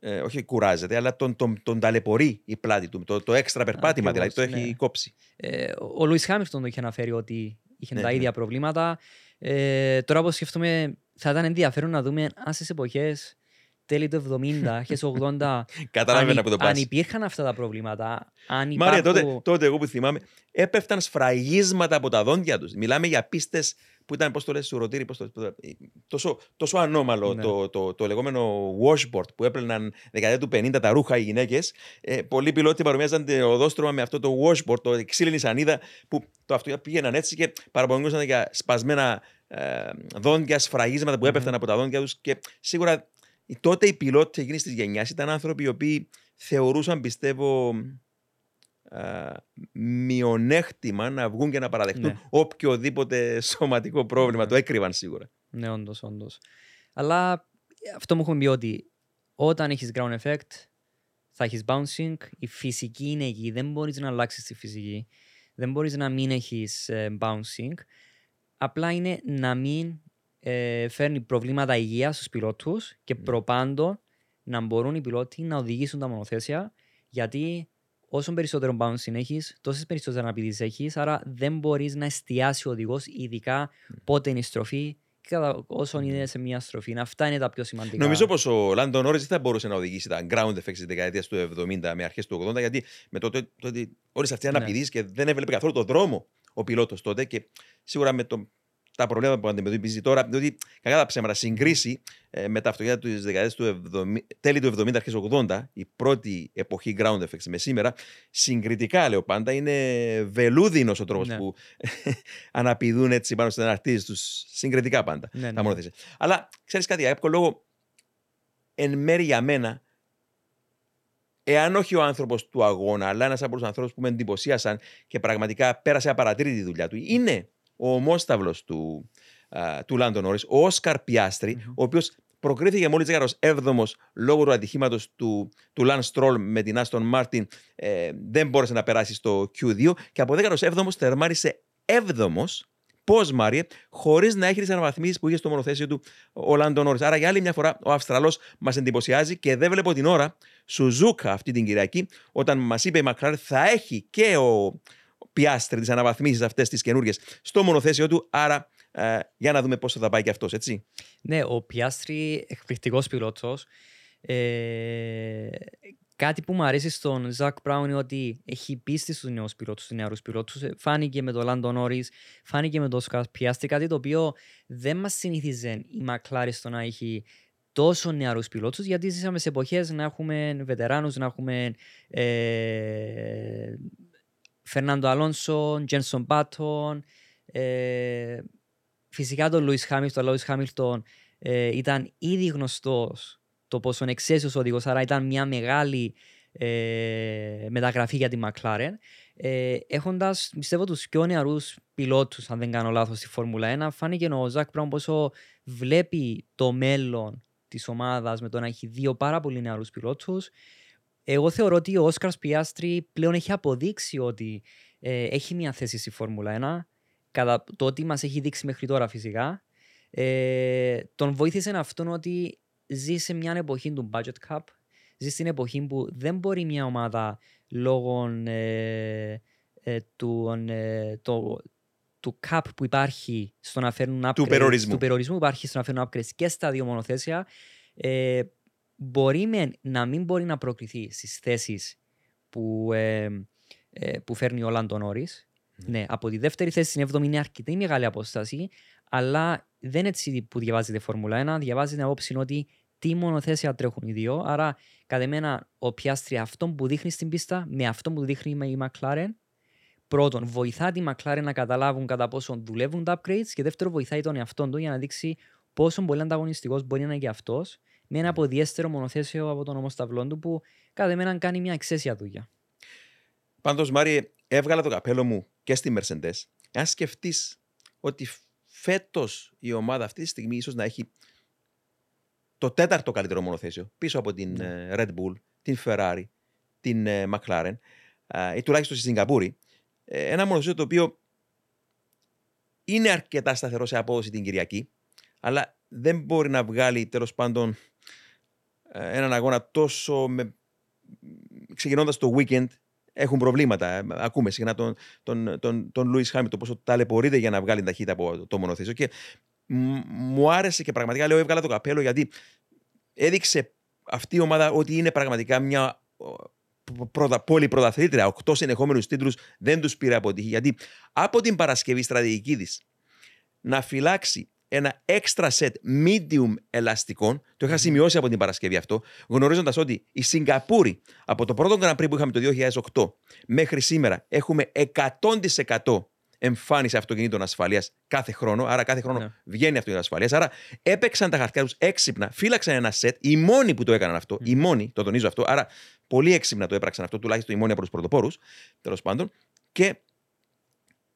Ε, όχι κουράζεται, αλλά τον, τον, τον ταλαιπωρεί η πλάτη του. Το, το έξτρα περπάτημα Ακριβώς, δηλαδή το έχει ναι. κόψει. Ε, ο Λουί Χάμιλτον το είχε αναφέρει ότι είχε ναι, τα ίδια ναι. προβλήματα. Ε, τώρα που σκέφτομαι, θα ήταν ενδιαφέρον να δούμε αν στις εποχές τέλη του 70, αρχέ 80. Καταλάβαινα που το Αν υπήρχαν αυτά τα προβλήματα. Αν υπάρχουν... Μάρια, τότε, τότε εγώ που θυμάμαι, έπεφταν σφραγίσματα από τα δόντια τους. Μιλάμε για πίστες που ήταν, πώς το λες, σουρωτήρι, πώς το, τόσο, τόσο ανώμαλο ναι. το, το, το, λεγόμενο washboard που έπαιρναν δεκαετία του 50 τα ρούχα οι γυναίκες. Ε, πολλοί πιλότοι παρομοιάζαν το οδόστρωμα με αυτό το washboard, το ξύλινη σανίδα που το αυτό πήγαιναν έτσι και παραπονιούσαν για σπασμένα ε, δόντια, σφραγίσματα που έπεφταν mm-hmm. από τα δόντια τους και σίγουρα τότε οι πιλότοι εκείνης της γενιάς ήταν άνθρωποι οι οποίοι θεωρούσαν, πιστεύω, α, μειονέκτημα να βγουν και να παραδεχτούν ναι. οποιοδήποτε σωματικό πρόβλημα. Ναι. Το έκρυβαν σίγουρα. Ναι, όντως, όντως. Αλλά αυτό μου έχουν πει ότι όταν έχεις ground effect θα έχεις bouncing, η φυσική είναι εκεί. Δεν μπορείς να αλλάξεις τη φυσική. Δεν μπορείς να μην έχεις ε, bouncing. Απλά είναι να μην ε, φέρνει προβλήματα υγείας στους πιλότους και mm. προπάντων να μπορούν οι πιλότοι να οδηγήσουν τα μονοθέσια γιατί όσο περισσότερο bouncing έχει, τόσες περισσότερες αναπηδήσει έχεις. Άρα δεν μπορείς να εστιάσει ο οδηγός, ειδικά mm. πότε είναι η στροφή και κατά όσο είναι σε μια στροφή. Αυτά είναι τα πιο σημαντικά. Νομίζω πως ο Λάντον Νόρι δεν θα μπορούσε να οδηγήσει τα ground effects της δεκαετίας του 70 με αρχές του 80, γιατί με τότε, τότε όλε αυτές οι αναπηδήσει ναι. και δεν έβλεπε καθόλου τον δρόμο ο πιλότος τότε. Και σίγουρα με το τα προβλήματα που αντιμετωπίζει τώρα, διότι κακά τα ψέματα συγκρίσει ε, με τα αυτοκίνητα της δεκαετίας του 70, τέλη του 70, αρχές 80, η πρώτη εποχή ground effects με σήμερα, συγκριτικά λέω πάντα, είναι βελούδινος ο τρόπος ναι. που αναπηδούν έτσι πάνω στι αναρτήσει τους. Συγκριτικά πάντα. Ναι, ναι. Αλλά ξέρεις κάτι, εύκολο λόγο, εν μέρει για μένα, εάν όχι ο άνθρωπος του αγώνα, αλλά ένας από τους ανθρώπους που με εντυπωσίασαν και πραγματικά πέρασε απαρατήρητη τη δουλειά του, είναι ο ομόσταυλος του, α, του Λάντο Νόρις, ο Όσκαρ ο οποίος προκρίθηκε μόλις δέκατο 7ο λόγω του ατυχήματος του, του Λανς Στρολ με την Άστον Μάρτιν. Ε, δεν μπόρεσε να περάσει στο Q2 και από 17ο τερμάρισε 7ο Πώς, Μάριε, χωρίς να έχει τις αναβαθμίσεις που είχε στο μονοθέσιο του ο Λάντο Νόρις. Άρα για άλλη μια φορά ο Αυστραλός μας εντυπωσιάζει και δεν βλέπω την ώρα Σουζούκα αυτή την Κυριακή, όταν μας είπε η Μακλάρ θα έχει και ο Πιάστρι τις αναβαθμίσεις αυτές τις καινούργιες στο μονοθέσιο του. Άρα ε, για να δούμε πώς θα πάει και αυτός, έτσι. Ναι, ο Πιάστρι, εκπληκτικός πιλότος. Ε, Κάτι που μου αρέσει στον Ζακ Μπράουν είναι ότι έχει πίστη στους νέους πιλότους, στους νεαρούς πιλότους. Ε, φάνηκε με τον Λάντο Νόρις, φάνηκε με τον Σκάτ Πιάστη, κάτι το οποίο δεν μας συνηθίζε η Μακλάρη στο να έχει τόσο νεαρούς πιλότους, γιατί ζήσαμε σε εποχές να έχουμε βετεράνους, να έχουμε ε, Φερνάντο Αλόνσο, Τζένσον Μπάτον, ε, φυσικά τον Λουί Χάμιλτον. Ο Λουί Χάμιλτον ε, ήταν ήδη γνωστός το πόσο εξαίσιος οδηγός, άρα ήταν μια μεγάλη ε, μεταγραφή για τη McLaren. Ε, Έχοντας, πιστεύω, τους πιο νεαρούς πιλότους, αν δεν κάνω λάθος, στη Φόρμουλα 1, φάνηκε ο Ζακ Μπράουν πόσο βλέπει το μέλλον της ομάδας με το να έχει δύο πάρα πολύ νεαρούς πιλότους. Εγώ θεωρώ ότι ο Όσκαρ Πιάστρη πλέον έχει αποδείξει ότι ε, έχει μια θέση στη Φόρμουλα 1. Κατά το ότι μας έχει δείξει μέχρι τώρα φυσικά. Ε, τον βοήθησε αυτόν ότι ζει σε μια εποχή του budget cap, ζει στην εποχή που δεν μπορεί μια ομάδα λόγω ε, ε, του, ε, το, του cap που υπάρχει στο να φέρνουν upgrades, του περιορισμού. του περιορισμού που υπάρχει στο να φέρνουν upgrades και στα δύο μονοθέσια, ε, μπορεί με, να μην μπορεί να προκριθεί στις θέσεις που, ε, ε, που φέρνει ο Λάντον Όρης. Ναι. ναι, από τη δεύτερη θέση στην 7η είναι αρκετή μεγάλη απόσταση, αλλά δεν είναι έτσι που διαβάζεται η Φόρμουλα 1. Διαβάζει την απόψη ότι τι μονοθέσια τρέχουν οι δύο. Άρα, κατά μένα, ο Πιάστρη αυτό που δείχνει στην πίστα με αυτό που δείχνει η McLaren, πρώτον, βοηθά τη McLaren να καταλάβουν κατά πόσο δουλεύουν τα upgrades και δεύτερον, βοηθάει τον εαυτό του για να δείξει πόσο πολύ ανταγωνιστικός μπορεί να είναι και αυτός με ένα αποδιέστερο μονοθέσιο από τον ομοσταυλό του που κατά μένα κάνει μια εξαίσια δουλειά. Πάντως, Μάρι, έβγαλα το καπέλο μου και στη Mercedes. Αν σκεφτείς ότι φέτος η ομάδα αυτή τη στιγμή ίσως να έχει το τέταρτο καλύτερο μονοθέσιο πίσω από την ναι. ε, Red Bull, την Ferrari, την ε, McLaren ή τουλάχιστον στη Σιγκαπούρη. Ε, ένα μονοθέσιο το οποίο είναι αρκετά σταθερό σε απόδοση την Κυριακή, αλλά δεν μπορεί να βγάλει τέλος πάντων έναν αγώνα τόσο με... ξεκινώντας το weekend έχουν προβλήματα. Ακούμε συχνά τον, τον, τον, τον Λούι Χάμιλτον πόσο ταλαιπωρείται για να βγάλει ταχύτητα από το μονοθέσιο. Και μου άρεσε και πραγματικά λέω έβγαλα το καπέλο γιατί έδειξε αυτή η ομάδα ότι είναι πραγματικά μια πόλη πρωταθλήτρια. Οκτώ συνεχόμενους τίτλους δεν τους πήρε αποτύχει. Γιατί από την Παρασκευή στρατηγική της να φυλάξει ένα extra set medium ελαστικών. Το είχα σημειώσει από την Παρασκευή αυτό, γνωρίζοντας ότι η Σιγκαπούρη από το πρώτο Grand Prix που είχαμε το 2008 μέχρι σήμερα έχουμε 100% εμφάνιση αυτοκινήτων ασφαλείας κάθε χρόνο. Άρα κάθε χρόνο ναι. βγαίνει αυτοκίνητο ασφαλείας. Άρα έπαιξαν τα χαρτιά τους έξυπνα, φύλαξαν ένα σετ. Οι μόνοι που το έκαναν αυτό, mm. οι μόνοι, το τονίζω αυτό. Άρα πολύ έξυπνα το έπραξαν αυτό, τουλάχιστον οι μόνοι από τους πρωτοπόρους. Τέλος πάντων. Και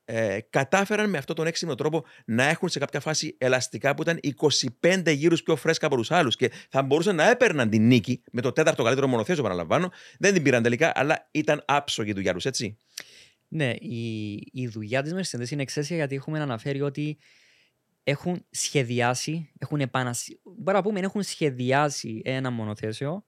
ε, κατάφεραν με αυτόν τον έξυπνο τρόπο να έχουν σε κάποια φάση ελαστικά που ήταν 25 γύρους πιο φρέσκα από τους άλλους και θα μπορούσαν να έπαιρναν την νίκη με το τέταρτο καλύτερο μονοθέσιο, παραλαμβάνω. Δεν την πήραν τελικά, αλλά ήταν άψογη η δουλειά τους, έτσι. Ναι, η, η δουλειά της Mercedes είναι εξαίσια γιατί έχουμε αναφέρει ότι έχουν σχεδιάσει, έχουν επανασ... Μπορούμε να πούμε, έχουν σχεδιάσει ένα μονοθέσιο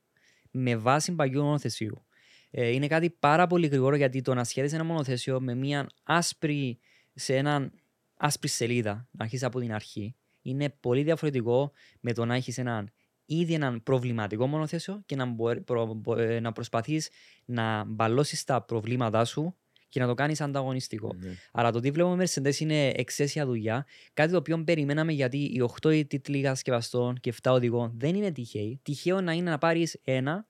με βάση παγιού μονοθεσίου. Ε, είναι κάτι πάρα πολύ γρήγορο γιατί το να σχέδισε ένα μονοθέσιο με μια άσπρη, σε έναν άσπρη σελίδα, να αρχίσεις από την αρχή, είναι πολύ διαφορετικό με το να έχεις έναν ήδη έναν προβληματικό μονοθέσιο και να, μπορεί, προ, ε, να προσπαθείς να μπαλώσεις τα προβλήματά σου και να το κάνεις ανταγωνιστικό. Mm-hmm. Αλλά το τι βλέπουμε Mercedes είναι εξαίσια δουλειά. Κάτι το οποίο περιμέναμε γιατί οι 8 τίτλοι κατασκευαστών και 7 οδηγών δεν είναι τυχαίοι. Τυχαίο να είναι να πάρεις ένα,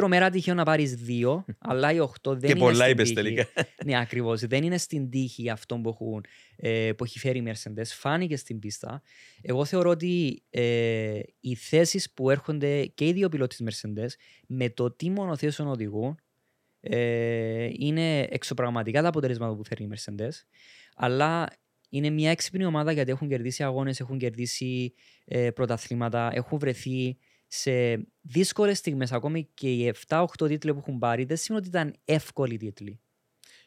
τρομερά τυχαίο να πάρεις δύο, αλλά οι οχτώ δεν Και είναι. πολλά στην είπες τύχη. τελικά. ναι, ακριβώς. Δεν είναι στην τύχη αυτό που, έχουν, ε, που έχει φέρει η Mercedes. Φάνηκε στην πίστα. Εγώ θεωρώ ότι ε, οι θέσεις που έρχονται και οι δύο πιλότοι της Mercedes με το τι μονοθέσεων οδηγούν ε, είναι εξωπραγματικά τα αποτελέσματα που φέρνει η Mercedes. Αλλά είναι μια έξυπνη ομάδα γιατί έχουν κερδίσει αγώνες, έχουν κερδίσει ε, πρωταθλήματα, έχουν βρεθεί σε δύσκολες στιγμές. Ακόμη και οι 7-8 τίτλοι που έχουν πάρει δεν σημαίνει ότι ήταν εύκολοι τίτλοι.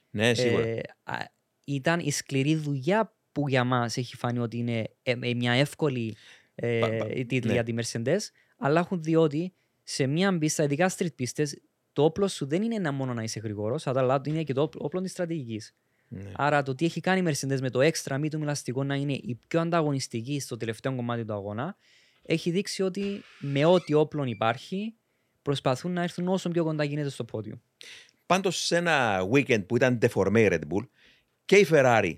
Ναι, σίγουρα. Ε, α, ήταν η σκληρή δουλειά που για μας έχει φανεί ότι είναι ε, ε, μια εύκολη ε, Πα- πα- τίτλη ναι. για τη Mercedes, αλλά έχουν δει ότι σε μια πίστα, ειδικά street πίστες, το όπλο σου δεν είναι να μόνο να είσαι γρήγορο, αλλά είναι και το όπλο- όπλο της στρατηγικής. Ναι. Άρα το τι έχει κάνει η Mercedes με το έξτρα μη του μιλαστικό να είναι η πιο ανταγωνιστική στο τελευταίο κομμάτι του αγώνα, έχει δείξει ότι με ό,τι όπλων υπάρχει προσπαθούν να έρθουν όσο πιο κοντά γίνεται στο πόδιο. Πάντως σε ένα weekend που ήταν deformé η Red Bull και η Ferrari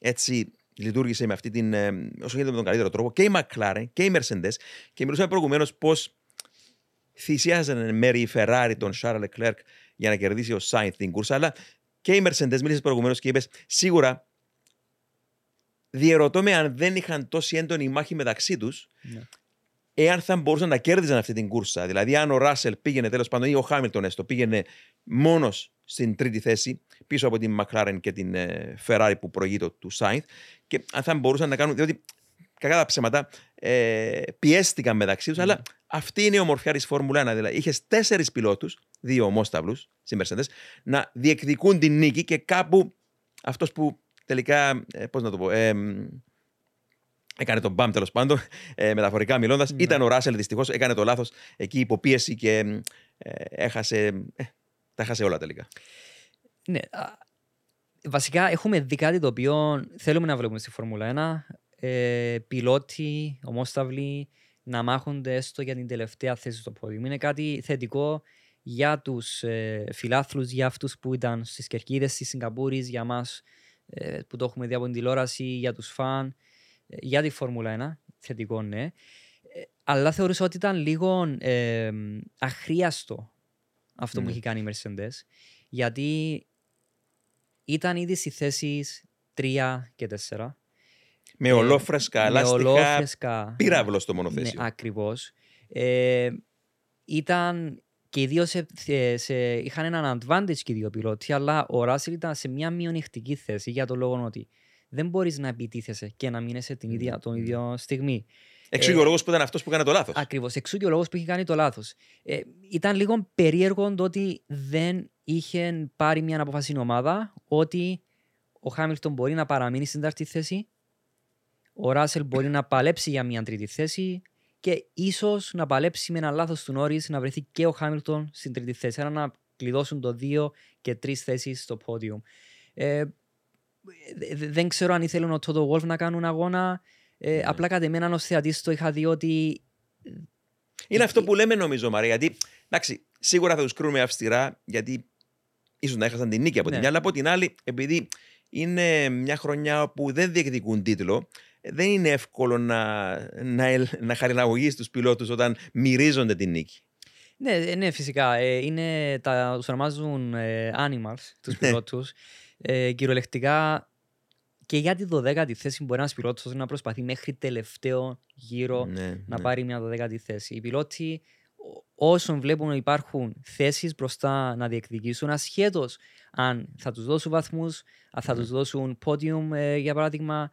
έτσι λειτουργήσε με αυτή την. ε, όσο γίνεται με τον καλύτερο τρόπο και η McLaren και η Mercedes και μιλούσαμε προηγουμένως πώς θυσιάζανε εν μέρη η Ferrari τον Charles Leclerc για να κερδίσει ο Sainz την κούρσα. Αλλά και η Mercedes μίλησε προηγουμένως και είπες σίγουρα διερωτώ με αν δεν είχαν τόση έντονη μάχη μεταξύ τους, Ναι. εάν θα μπορούσαν να κέρδιζαν αυτή την κούρσα. Δηλαδή, αν ο Ράσελ πήγαινε τέλος πάντων ή ο Χάμιλτον έστω πήγαινε μόνος στην τρίτη θέση πίσω από την McLaren και την ε, Ferrari που προηγείται του Sainz και αν θα μπορούσαν να κάνουν. Διότι κακά τα ψέματα ε, πιέστηκαν μεταξύ τους, αλλά αυτή είναι η ομορφιά της Φόρμουλα 1. Δηλαδή, είχες τέσσερις πιλότους, δύο ομόσταυλου στη Mercedes, να διεκδικούν την νίκη και κάπου αυτός που τελικά. Ε, Πώς να το πω. Ε, μ, έκανε τον μπαμ τέλος πάντων, ε, μεταφορικά μιλώντας. Ναι. Ήταν ο Ράσελ δυστυχώς, έκανε το λάθος εκεί υποπίεση και μ, ε, έχασε. ε, τα έχασε όλα τελικά. Ναι, α, βασικά έχουμε δει κάτι το οποίο θέλουμε να βλέπουμε στη Φόρμουλα 1. Ε, πιλότοι, ομόσταυλοι, να μάχονται έστω για την τελευταία θέση στο πόδιο. Είναι κάτι θετικό για τους ε, φιλάθλους, για αυτούς που ήταν στις κερκίδες της Σιγκαπούρης, για μας ε, που το έχουμε δει από την τηλεόραση, για τους φαν, ε, για τη Φόρμουλα 1. Θετικό, ναι. Ε, αλλά θεωρούσα ότι ήταν λίγο ε, αχρίαστο αυτό που Ναι. έχει κάνει η Mercedes, γιατί ήταν ήδη στη θέση 3 και 4. Με Ε, ολόφρεσκα, με λάστιχα, ολόφρεσκα. πύραυλο στο Ναι, μονοθέσιο. ακριβώς. Ε, ήταν και οι δύο σε, σε- σε- είχαν έναν advantage και οι δύο πιλότοι, αλλά ο Ράσιλ ήταν σε μια μειονεκτική θέση για το λόγο ότι δεν μπορείς να επιτίθεσαι και να μείνεσαι την ίδια, τον ίδιο στιγμή. Εξού ε, και ο λόγος που ήταν αυτός που έκανε το λάθος. Ακριβώς. Εξού και ο λόγος που είχε κάνει το λάθος. Ε, ήταν λίγο περίεργο το ότι δεν είχε πάρει μια απόφαση η ομάδα ότι ο Χάμιλτον μπορεί να παραμείνει στην τέταρτη θέση, ο Ράσελ μπορεί να παλέψει για μια τρίτη θέση και ίσως να παλέψει με ένα λάθος του Νόρι να βρεθεί και ο Χάμιλτον στην τρίτη θέση. Άρα να κλειδώσουν το δύο και τρεις θέσεις στο πόντιο. Ε, δε- δε- δεν ξέρω αν ήθελαν ο Τότο Wolf να κάνουν αγώνα. Ε, Ναι. Απλά κατά εμένα ως θεατής το είχα δει ότι Είναι αυτό που λέμε νομίζω, Μαρία. Γιατί εντάξει, σίγουρα θα τους κρίνουμε αυστηρά, γιατί ίσως να έχασαν την νίκη από Ναι. την μια, αλλά από την άλλη, επειδή είναι μια χρονιά που δεν διεκδικούν τίτλο, ε, δεν είναι εύκολο να, να, ελ- να χαριναγωγείς τους πιλότους όταν μυρίζονται την νίκη. Ναι, ε, ναι, φυσικά. Ε, είναι, τα, τους ονομάζουν ε, animals, τους Ναι. πιλότους. Ε, κυριολεκτικά και για τη 12η θέση μπορεί ένας πιλότος να προσπαθεί μέχρι τελευταίο γύρο Ναι, να ναι. πάρει μια 12η θέση. Οι πιλότοι ό- όσων βλέπουν ότι υπάρχουν θέσεις μπροστά να διεκδικήσουν ασχέτως αν θα τους δώσουν βαθμούς, αν θα Ναι. τους δώσουν podium ε, για παράδειγμα,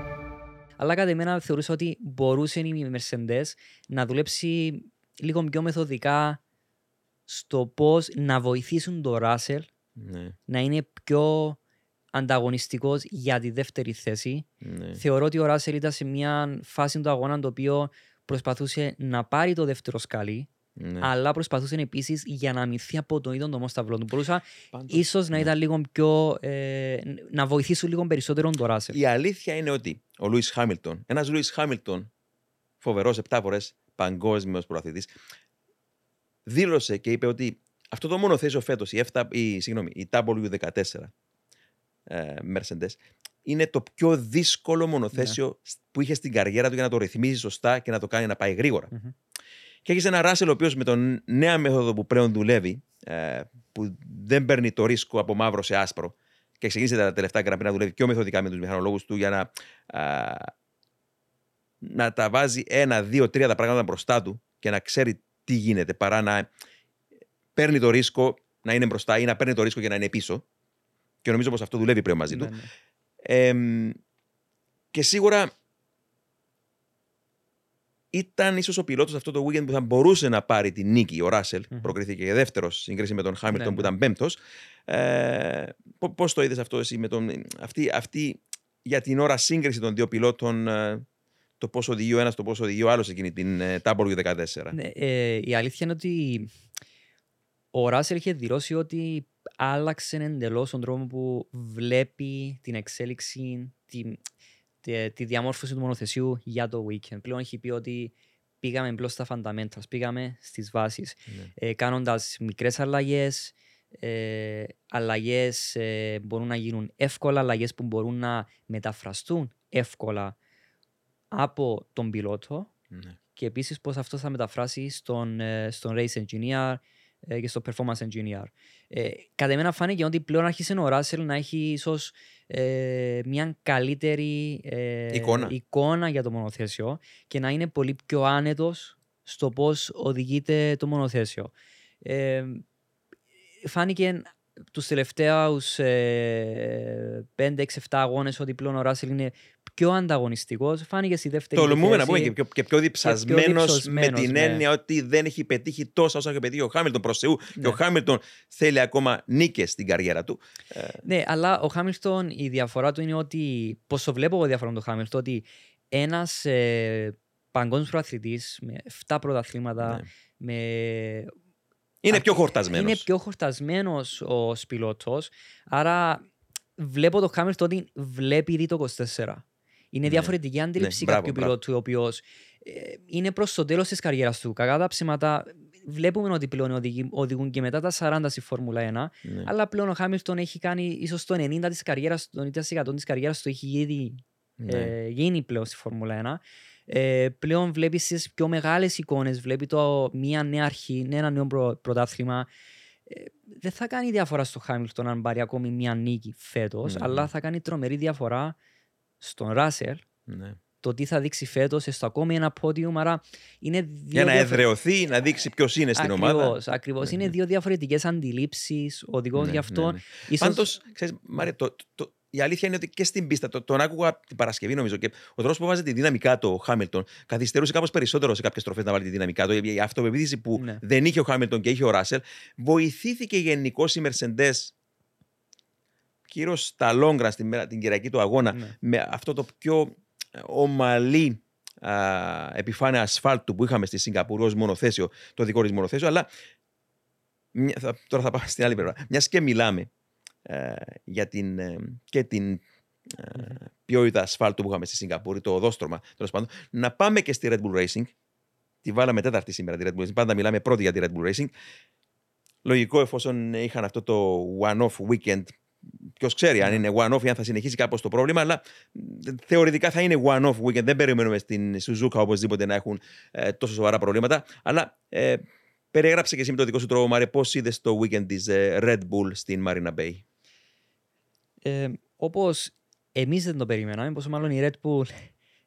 Αλλά κατά εμένα θεωρούσα ότι μπορούσε η Mercedes να δουλέψει λίγο πιο μεθοδικά στο πώς να βοηθήσουν τον Russell Ναι, να είναι πιο ανταγωνιστικός για τη δεύτερη θέση. ναι. Θεωρώ ότι ο Russell ήταν σε μια φάση του αγώνα το οποίο προσπαθούσε να πάρει το δεύτερο σκάλι Ναι. Αλλά προσπαθούσε επίσης για να αμυνθεί από τον ίδιο τον σταυρό του. Μπορούσα Πάντως, ίσως να ναι. ήταν λίγο πιο. Ε, να βοηθήσουν λίγο περισσότερο τον Ράσελ. Η αλήθεια είναι ότι ο Λούι Χάμιλτον, ένας Λούι Χάμιλτον, φοβερός 7 φορές παγκόσμιος προαθλητής, δήλωσε και είπε ότι αυτό το μονοθέσιο φέτος, η, F- η, συγγνώμη, η W14 ε, Mercedes, είναι το πιο δύσκολο μονοθέσιο που είχε στην καριέρα του για να το ρυθμίζει σωστά και να το κάνει να πάει γρήγορα. Μμμ. Και έχεις ένα Ράσελ ο οποίος με τον νέα μέθοδο που πλέον δουλεύει, ε, που δεν παίρνει το ρίσκο από μαύρο σε άσπρο και ξεκίνησε τα τελευταία γραμμή να δουλεύει πιο μεθοδικά με τους μηχανολόγους του για να, α, να τα βάζει ένα, δύο, τρία τα πράγματα μπροστά του και να ξέρει τι γίνεται παρά να παίρνει το ρίσκο να είναι μπροστά ή να παίρνει το ρίσκο για να είναι πίσω. Και νομίζω πως αυτό δουλεύει πλέον μαζί του. Ναι, ναι. Εμ, και σίγουρα ήταν ίσως ο πιλότος αυτό το weekend που θα μπορούσε να πάρει τη νίκη. Ο Ράσελ Μμμ. προκρίθηκε για δεύτερος σύγκριση με τον Χάμιλτον Ναι, που ναι. ήταν πέμπτος. Ε, Πώς το είδες αυτό εσύ με τον. Αυτή, αυτή για την ώρα σύγκριση των δύο πιλότων, ε, το πώς οδηγεί ο ένας, το πώς οδηγεί ο άλλος εκείνη την ε, W14. Ναι, ε, η αλήθεια είναι ότι ο Ράσελ είχε δηλώσει ότι άλλαξε εντελώς τον τρόπο που βλέπει την εξέλιξη, τη, τη, τη διαμόρφωση του μονοθεσιού για το weekend. Πλέον έχει πει ότι πήγαμε πλέον στα fundamentals, πήγαμε στις βάσεις, Ναι. ε, κάνοντας μικρές αλλαγές, ε, αλλαγές ε, μπορούν να γίνουν εύκολα, αλλαγές που μπορούν να μεταφραστούν εύκολα από τον πιλότο Ναι. και επίσης πώς αυτό θα μεταφράσει στον, ε, στον race engineer ε, και στο performance engineer. Ε, κατά εμένα φάνηκε ότι πλέον άρχισε ο Ράσελ να έχει ίσως ε, μια καλύτερη ε, Εικόνα. εικόνα για το μονοθέσιο και να είναι πολύ πιο άνετος στο πώς οδηγείται το μονοθέσιο. Ε, φάνηκε τους τελευταίους ε, 5-6-7 αγώνες ότι πλέον ο Ράσελ είναι πιο ανταγωνιστικός. Φάνηκε στη δεύτερη Τολμούμε να θέση. πούμε και πιο, και πιο διψασμένος με διψασμένος, την ναι. έννοια ότι δεν έχει πετύχει τόσα όσα έχει πετύχει ο Χάμιλτον προς Θεού. Και Ναι. ο Χάμιλτον θέλει ακόμα νίκες στην καριέρα του. Ναι, αλλά ο Χάμιλτον η διαφορά του είναι ότι. Πώ το βλέπω εγώ διαφορά με τον Χάμιλτον, ότι ένας ε, παγκόσμιος προαθλητής με 7 πρωταθλήματα, Ναι. με. Είναι α- πιο χορτασμένος. Είναι πιο χορτασμένος ο πιλότο. Άρα βλέπω τον Χάμιλτον ότι βλέπει ήδη το 24. Είναι Ναι. διαφορετική αντίληψη μπράβο, κάποιου μπράβο. πιλότου, ο οποίος είναι προς το τέλος της καριέρας του. Κακά τα ψέματα, βλέπουμε ότι πλέον οδηγεί- οδηγούν και μετά τα 40 στη Φόρμουλα 1. Ναι. Αλλά πλέον ο Χάμιλτον έχει κάνει ίσως το 90% της καριέρας, το 90% της καριέρας του έχει ήδη Ναι. ε, γίνει πλέον στη Φόρμουλα 1. Ε, πλέον βλέπεις τις πιο μεγάλες εικόνες, βλέπει το, μια νέα αρχή, ένα νέο προ, πρωτάθλημα. Ε, δεν θα κάνει διαφορά στο Χάμιλτον αν πάρει ακόμη μια νίκη φέτος, Ναι, αλλά ναι. θα κάνει τρομερή διαφορά στον Ράσελ Ναι. το τι θα δείξει φέτος στο ακόμη ένα πόντιουμ. Άρα είναι δύο Για να διαφορε- εδρεωθεί, να δείξει ποιος είναι στην ομάδα. Ακριβώς, ακριβώς. Ναι, είναι ναι. δύο διαφορετικές αντιλήψεις οδηγών Ναι, γι' αυτό. ναι, ναι. ίσως- Πάντως, ξέρεις, Μάρια, το, το, το- η αλήθεια είναι ότι και στην πίστα, το, τον άκουγα την Παρασκευή νομίζω και ο τρόπος που βάζει τη δυναμικά του ο Χάμιλτον καθυστερούσε κάπως περισσότερο σε κάποιες στροφέ να βάλει τη δυναμικά του. Η αυτοπεποίθηση που Ναι. δεν είχε ο Χάμιλτον και είχε ο Ράσελ. Βοηθήθηκε γενικώς η Mercedes κυρίω στα λόγκρα στην μέρα- την κυριακή του αγώνα Ναι. με αυτό το πιο ε, ομαλή α, επιφάνεια ασφάλτου που είχαμε στη Σιγκαπούρη ως μονοθέσιο, το δικό της μονοθέσιο. Αλλά μια- θα- τώρα θα πάμε στην άλλη πλευρά. Μιας και μιλάμε ε, για την, ε, και την ε, ποιότητα ασφάλτου που είχαμε στη Σιγκαπούρη, το οδόστρωμα τέλος πάντων, να πάμε και στη Red Bull Racing. Τη βάλαμε τέταρτη σήμερα τη Red Bull Racing. Πάντα μιλάμε πρώτη για τη Red Bull Racing. Λογικό εφόσον είχαν αυτό το one-off weekend. Ποιος ξέρει αν είναι one-off ή αν θα συνεχίσει κάπως το πρόβλημα, αλλά μ, θεωρητικά θα είναι one-off weekend. Δεν περιμένουμε στην Suzuka οπωσδήποτε να έχουν ε, τόσο σοβαρά προβλήματα. Αλλά ε, περιέγραψε και εσύ με το δικό σου τρόπο, Μάρε, πώς είδες το weekend της Red Bull στην Marina Bay; Ε, όπως εμείς δεν το περιμέναμε, πόσο μάλλον η Red Bull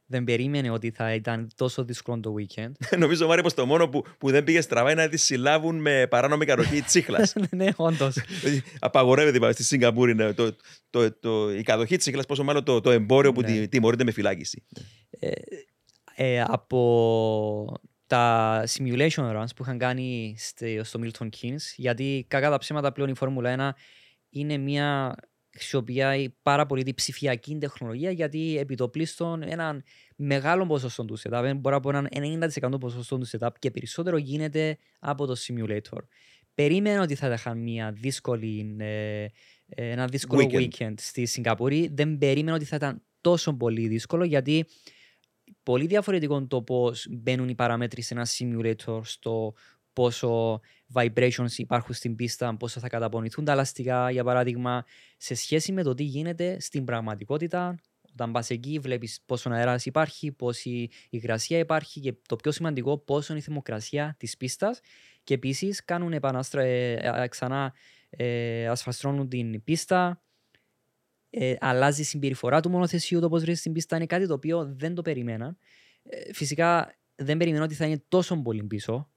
δεν περίμενε ότι θα ήταν τόσο δύσκολο το weekend. Νομίζω, Μάρε, πως το μόνο που, που δεν πήγε στραβά είναι να τη συλλάβουν με παράνομη κατοχή τσίχλας. ναι, όντως. Απαγορεύεται είπαμε, στη Σιγκαπούρη ναι, το, το, το, η κατοχή τσίχλας, πόσο μάλλον το, το εμπόριο που Ναι. τη- τιμωρείται με φυλάκιση. Ε, από τα simulation runs που είχαν κάνει στη- στο Milton Keynes, γιατί κακά τα ψέματα πλέον η Φόρμουλα 1 είναι μια χρησιμοποιεί πάρα πολύ την ψηφιακή τεχνολογία γιατί επιτοπλίστων έναν μεγάλο ποσοστό του setup, μπορεί από έναν 90% ποσοστό του setup και περισσότερο γίνεται από το simulator. Περίμενα ότι θα είχαν μια δύσκολη, ε, ένα δύσκολο weekend. weekend στη Σιγκαπούρη. Δεν περίμενα ότι θα ήταν τόσο πολύ δύσκολο γιατί πολύ διαφορετικό το πώς μπαίνουν οι παραμέτροι σε ένα simulator στο πόσο vibrations υπάρχουν στην πίστα, πόσο θα καταπονηθούν τα ελαστικά, για παράδειγμα, σε σχέση με το τι γίνεται στην πραγματικότητα. Όταν πας εκεί, βλέπεις πόσο αέρας υπάρχει, πόση υγρασία υπάρχει και το πιο σημαντικό, πόσο είναι η θερμοκρασία της πίστας. Και επίσης κάνουν επανάστρα, ε, ε, ξανά ε, ασφαστρώνουν την πίστα, ε, αλλάζει η συμπεριφορά του μονοθεσίου, το πώς βρίσκεται στην πίστα είναι κάτι το οποίο δεν το περιμένα. Ε, φυσικά δεν περιμένω ότι θα είναι τόσο πολύ πίσω.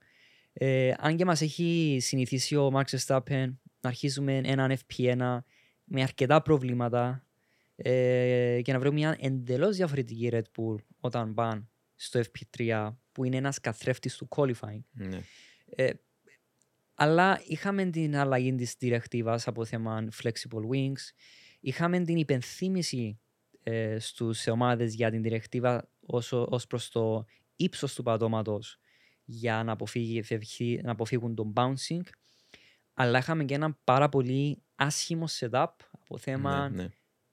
Ε, αν και μας έχει συνηθίσει ο Max Verstappen να αρχίζουμε έναν FP1 με αρκετά προβλήματα ε, και να βρούμε μια εντελώς διαφορετική Red Bull όταν πάνε στο FP3 που είναι ένας καθρέφτης του qualifying. Ναι. Ε, αλλά είχαμε την αλλαγή της διρεκτίβας από θέμα flexible wings, είχαμε την υπενθύμηση ε, στους ομάδες για την διρεκτίβα ως, ως προς το ύψος του πατώματος για να, αποφύγει, να αποφύγουν τον bouncing. Αλλά είχαμε και ένα πάρα πολύ άσχημο setup από θέμα ναι, ναι.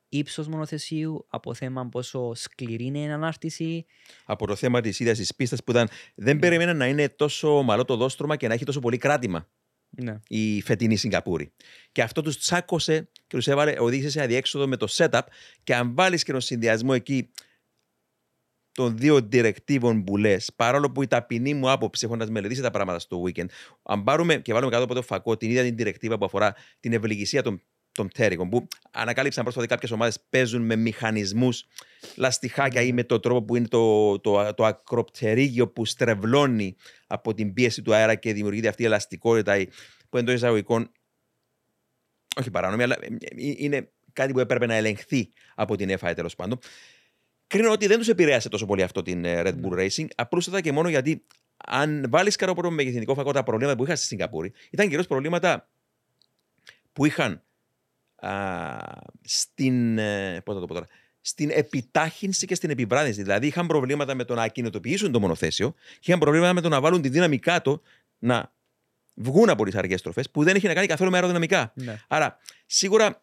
ύψος μονοθεσίου, από θέμα πόσο σκληρή είναι η ανάρτηση. Από το θέμα της ίδια της πίστας που ήταν. Δεν ναι. περίμενα να είναι τόσο ομαλό το δόστρωμα και να έχει τόσο πολύ κράτημα. Ναι. Η φετινή Σιγκαπούρη. Και αυτό τους τσάκωσε και τους έβαλε, οδήγησε σε αδιέξοδο με το setup. Και αν βάλεις και τον συνδυασμό εκεί των δύο διρεκτίβων που λε, παρόλο που η ταπεινή μου άποψη, έχοντα μελετήσει τα πράγματα στο weekend, αν πάρουμε και βάλουμε κάτω από το φακό την ίδια την διρεκτίβα που αφορά την ευελιγησία των, των πτέρυγων, που ανακάλυψαν πρόσφατα κάποιε ομάδε παίζουν με μηχανισμού λαστιχάκια ή με τον τρόπο που είναι το, το, το, το ακροπτερίγιο που στρεβλώνει από την πίεση του αέρα και δημιουργείται αυτή η ελαστικότητα που εντό εισαγωγικών. Όχι παράνομη, αλλά ε, ε, είναι κάτι που έπρεπε να ελεγχθεί από την ΕΦΑ τέλο πάντων κρίνω ότι δεν τους επηρέασε τόσο πολύ αυτό την ε, Red Bull ναι. Racing. Απλούστατα και μόνο γιατί αν βάλεις καρόπορο με μεγεθυντικό φακό τα προβλήματα που είχαν στη Σιγκαπούρη, ήταν κυρίως προβλήματα που είχαν α, στην. Ε, πώς θα το πω τώρα, στην επιτάχυνση και στην επιβράδυνση. Δηλαδή, είχαν προβλήματα με το να ακινητοποιήσουν το μονοθέσιο και είχαν προβλήματα με το να βάλουν τη δύναμη κάτω να βγουν από τις αργές στροφές που δεν έχει να κάνει καθόλου με αεροδυναμικά. Ναι. Άρα, σίγουρα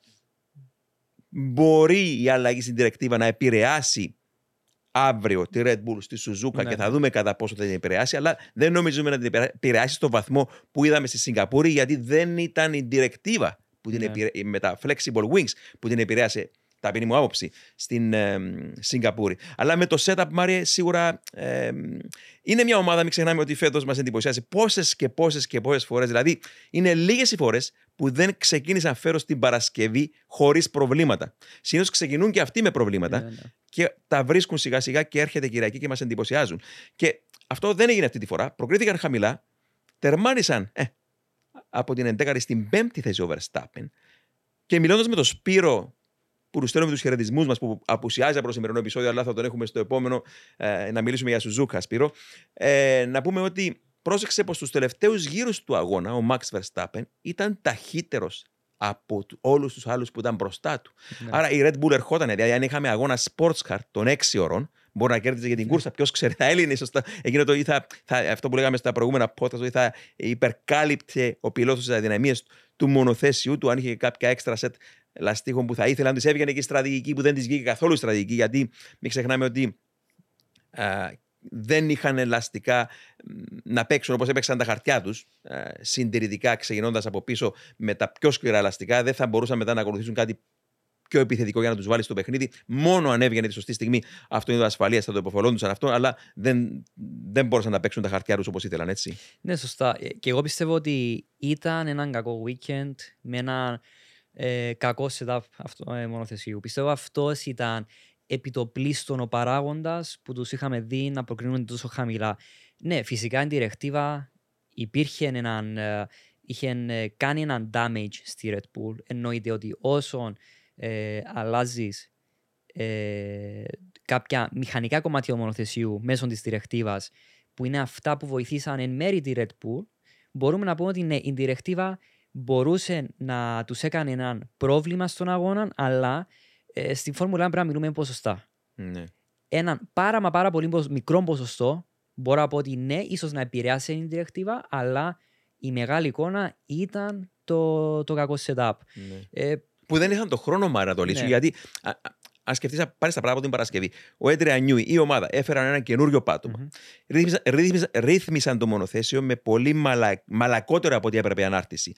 μπορεί η αλλαγή στην διρεκτίβα να επηρεάσει αύριο τη Red Bull στη Σουζούκα ναι. και θα δούμε κατά πόσο θα την επηρεάσει, αλλά δεν νομίζουμε να την επηρεάσει στο βαθμό που είδαμε στη Σιγκαπούρη, γιατί δεν ήταν η διρεκτίβα που την ναι. με τα flexible wings που την επηρέασε ταπεινή μου άποψη, στην ε, Σιγκαπούρη. Αλλά με το setup, Μάριε, σίγουρα ε, είναι μια ομάδα, μην ξεχνάμε ότι φέτος μας εντυπωσιάζει πόσες και πόσες και πόσες φορές. Δηλαδή, είναι λίγες οι φορές που δεν ξεκίνησαν φέρω στην Παρασκευή χωρίς προβλήματα. Συνήθως ξεκινούν και αυτοί με προβλήματα ναι, ναι. και τα βρίσκουν σιγά σιγά και έρχεται Κυριακή και μας εντυπωσιάζουν. Και αυτό δεν έγινε αυτή τη φορά. Προκρίθηκαν χαμηλά, τερμάνισαν ε, από την 11η στην 5η θέση ο Verstappen. Και μιλώντας με τον Σπύρο που τους στέλνουμε τους χαιρετισμούς μας που απουσιάζει από το σημερινό επεισόδιο, αλλά θα τον έχουμε στο επόμενο ε, να μιλήσουμε για Σουζούκα, Σπύρο. Ε, να πούμε ότι πρόσεξε πως στους τελευταίους γύρους του αγώνα ο Max Verstappen ήταν ταχύτερος από όλους τους άλλους που ήταν μπροστά του. Ναι. Άρα η Red Bull ερχόταν, δηλαδή αν είχαμε αγώνα sports car των 6 ώρων, μπορεί να κέρδιζε για την ναι. κούρσα. Ποιος ξέρει, θα έλυνε σωστά. Εκείνο το, θα, θα, αυτό που λέγαμε στα προηγούμενα podcast, ότι θα υπερκάλυπτε ο πιλότος τι αδυναμίες του μονοθέσιου του, αν είχε κάποια έξτρα σετ λαστίχων που θα ήθελαν, τη έβγαινε και η στρατηγική που δεν της βγήκε καθόλου η στρατηγική, γιατί μην ξεχνάμε ότι α, δεν είχαν ελαστικά να παίξουν όπως έπαιξαν τα χαρτιά τους, συντηρητικά ξεκινώντας από πίσω με τα πιο σκληρά ελαστικά. Δεν θα μπορούσαν μετά να ακολουθήσουν κάτι πιο επιθετικό για να τους βάλει στο παιχνίδι. Μόνο αν έβγαινε τη σωστή στιγμή αυτό είναι το ασφαλείας, θα το υποφελόντουσαν αυτό, αλλά δεν, δεν μπορούσαν να παίξουν τα χαρτιά τους όπως ήθελαν, έτσι. Ναι, σωστά. Ε, και εγώ πιστεύω ότι ήταν ένα κακό weekend με ένα ε, κακό setup αυτό, ε, μονοθεσίου. Πιστεύω αυτός ήταν επιτοπλίστων ο παράγοντας που τους είχαμε δει να προκρίνουν τόσο χαμηλά. Ναι, φυσικά η διρεκτίβα υπήρχε έναν, ε, είχε ε, κάνει έναν damage στη Red Bull. Εννοείται ότι όσο ε, αλλάζεις ε, κάποια μηχανικά κομμάτια του μονοθεσίου μέσω της διρεκτίβα, που είναι αυτά που βοηθήσαν εν μέρη τη Red Bull, μπορούμε να πούμε ότι ναι, η διρεκτίβα μπορούσε να τους έκανε έναν πρόβλημα στον αγώνα, αλλά ε, στην Φόρμουλα 1 πρέπει να μιλούμε ποσοστά. Ναι. Έναν πάρα μα πάρα πολύ ποσ- μικρό ποσοστό μπορώ να πω ότι ναι, ίσως να επηρεάσει την διεκτήβα, αλλά η μεγάλη εικόνα ήταν το, το κακό setup. ναι. Ε, Που δεν είχαν το χρόνο μάρα να το λύσουν. Ναι. Γιατί α, α, αν σκεφτείς να πάρεις τα πράγματα από την Παρασκευή, ο Έντρια Νιούι ή η ομάδα έφεραν ένα καινούριο πάτωμα. μμμ. Ρύθμισαν, ρύθμισαν, ρύθμισαν το μονοθέσιο με πολύ μαλα, μαλακότερο από ό,τι έπρεπε ανάρτηση.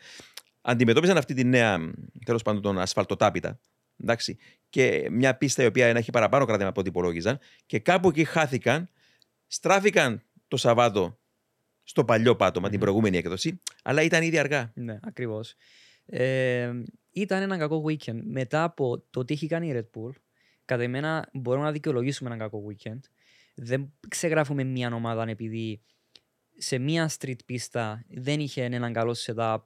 Αντιμετώπιζαν αυτή τη νέα, τέλος πάντων, τον ασφαλτοτάπητα. Εντάξει, και μια πίστα η οποία έχει παραπάνω κράτημα από ό,τι υπολόγιζαν. Και κάπου εκεί χάθηκαν, στράφηκαν το Σαββάτο στο παλιό πάτωμα, την Μμμ. προηγούμενη έκδοση, αλλά ήταν ήδη αργά. Ναι, ακριβώς. Ε, ήταν ένα κακό weekend. Μετά από το τι έχει κάνει η Red Bull, κατά εμένα μπορούμε να δικαιολογήσουμε ένα κακό weekend. Δεν ξεγράφουμε μια ομάδα επειδή σε μια street πίστα δεν είχε έναν καλό setup,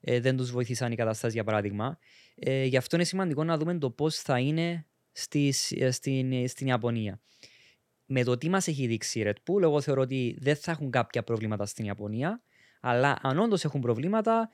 ε, δεν τους βοηθήσαν οι καταστάσεις για παράδειγμα. Ε, γι' αυτό είναι σημαντικό να δούμε το πώς θα είναι στις, ε, στην, στην Ιαπωνία. Με το τι μας έχει δείξει η Red Bull, εγώ θεωρώ ότι δεν θα έχουν κάποια προβλήματα στην Ιαπωνία, αλλά αν όντως έχουν προβλήματα,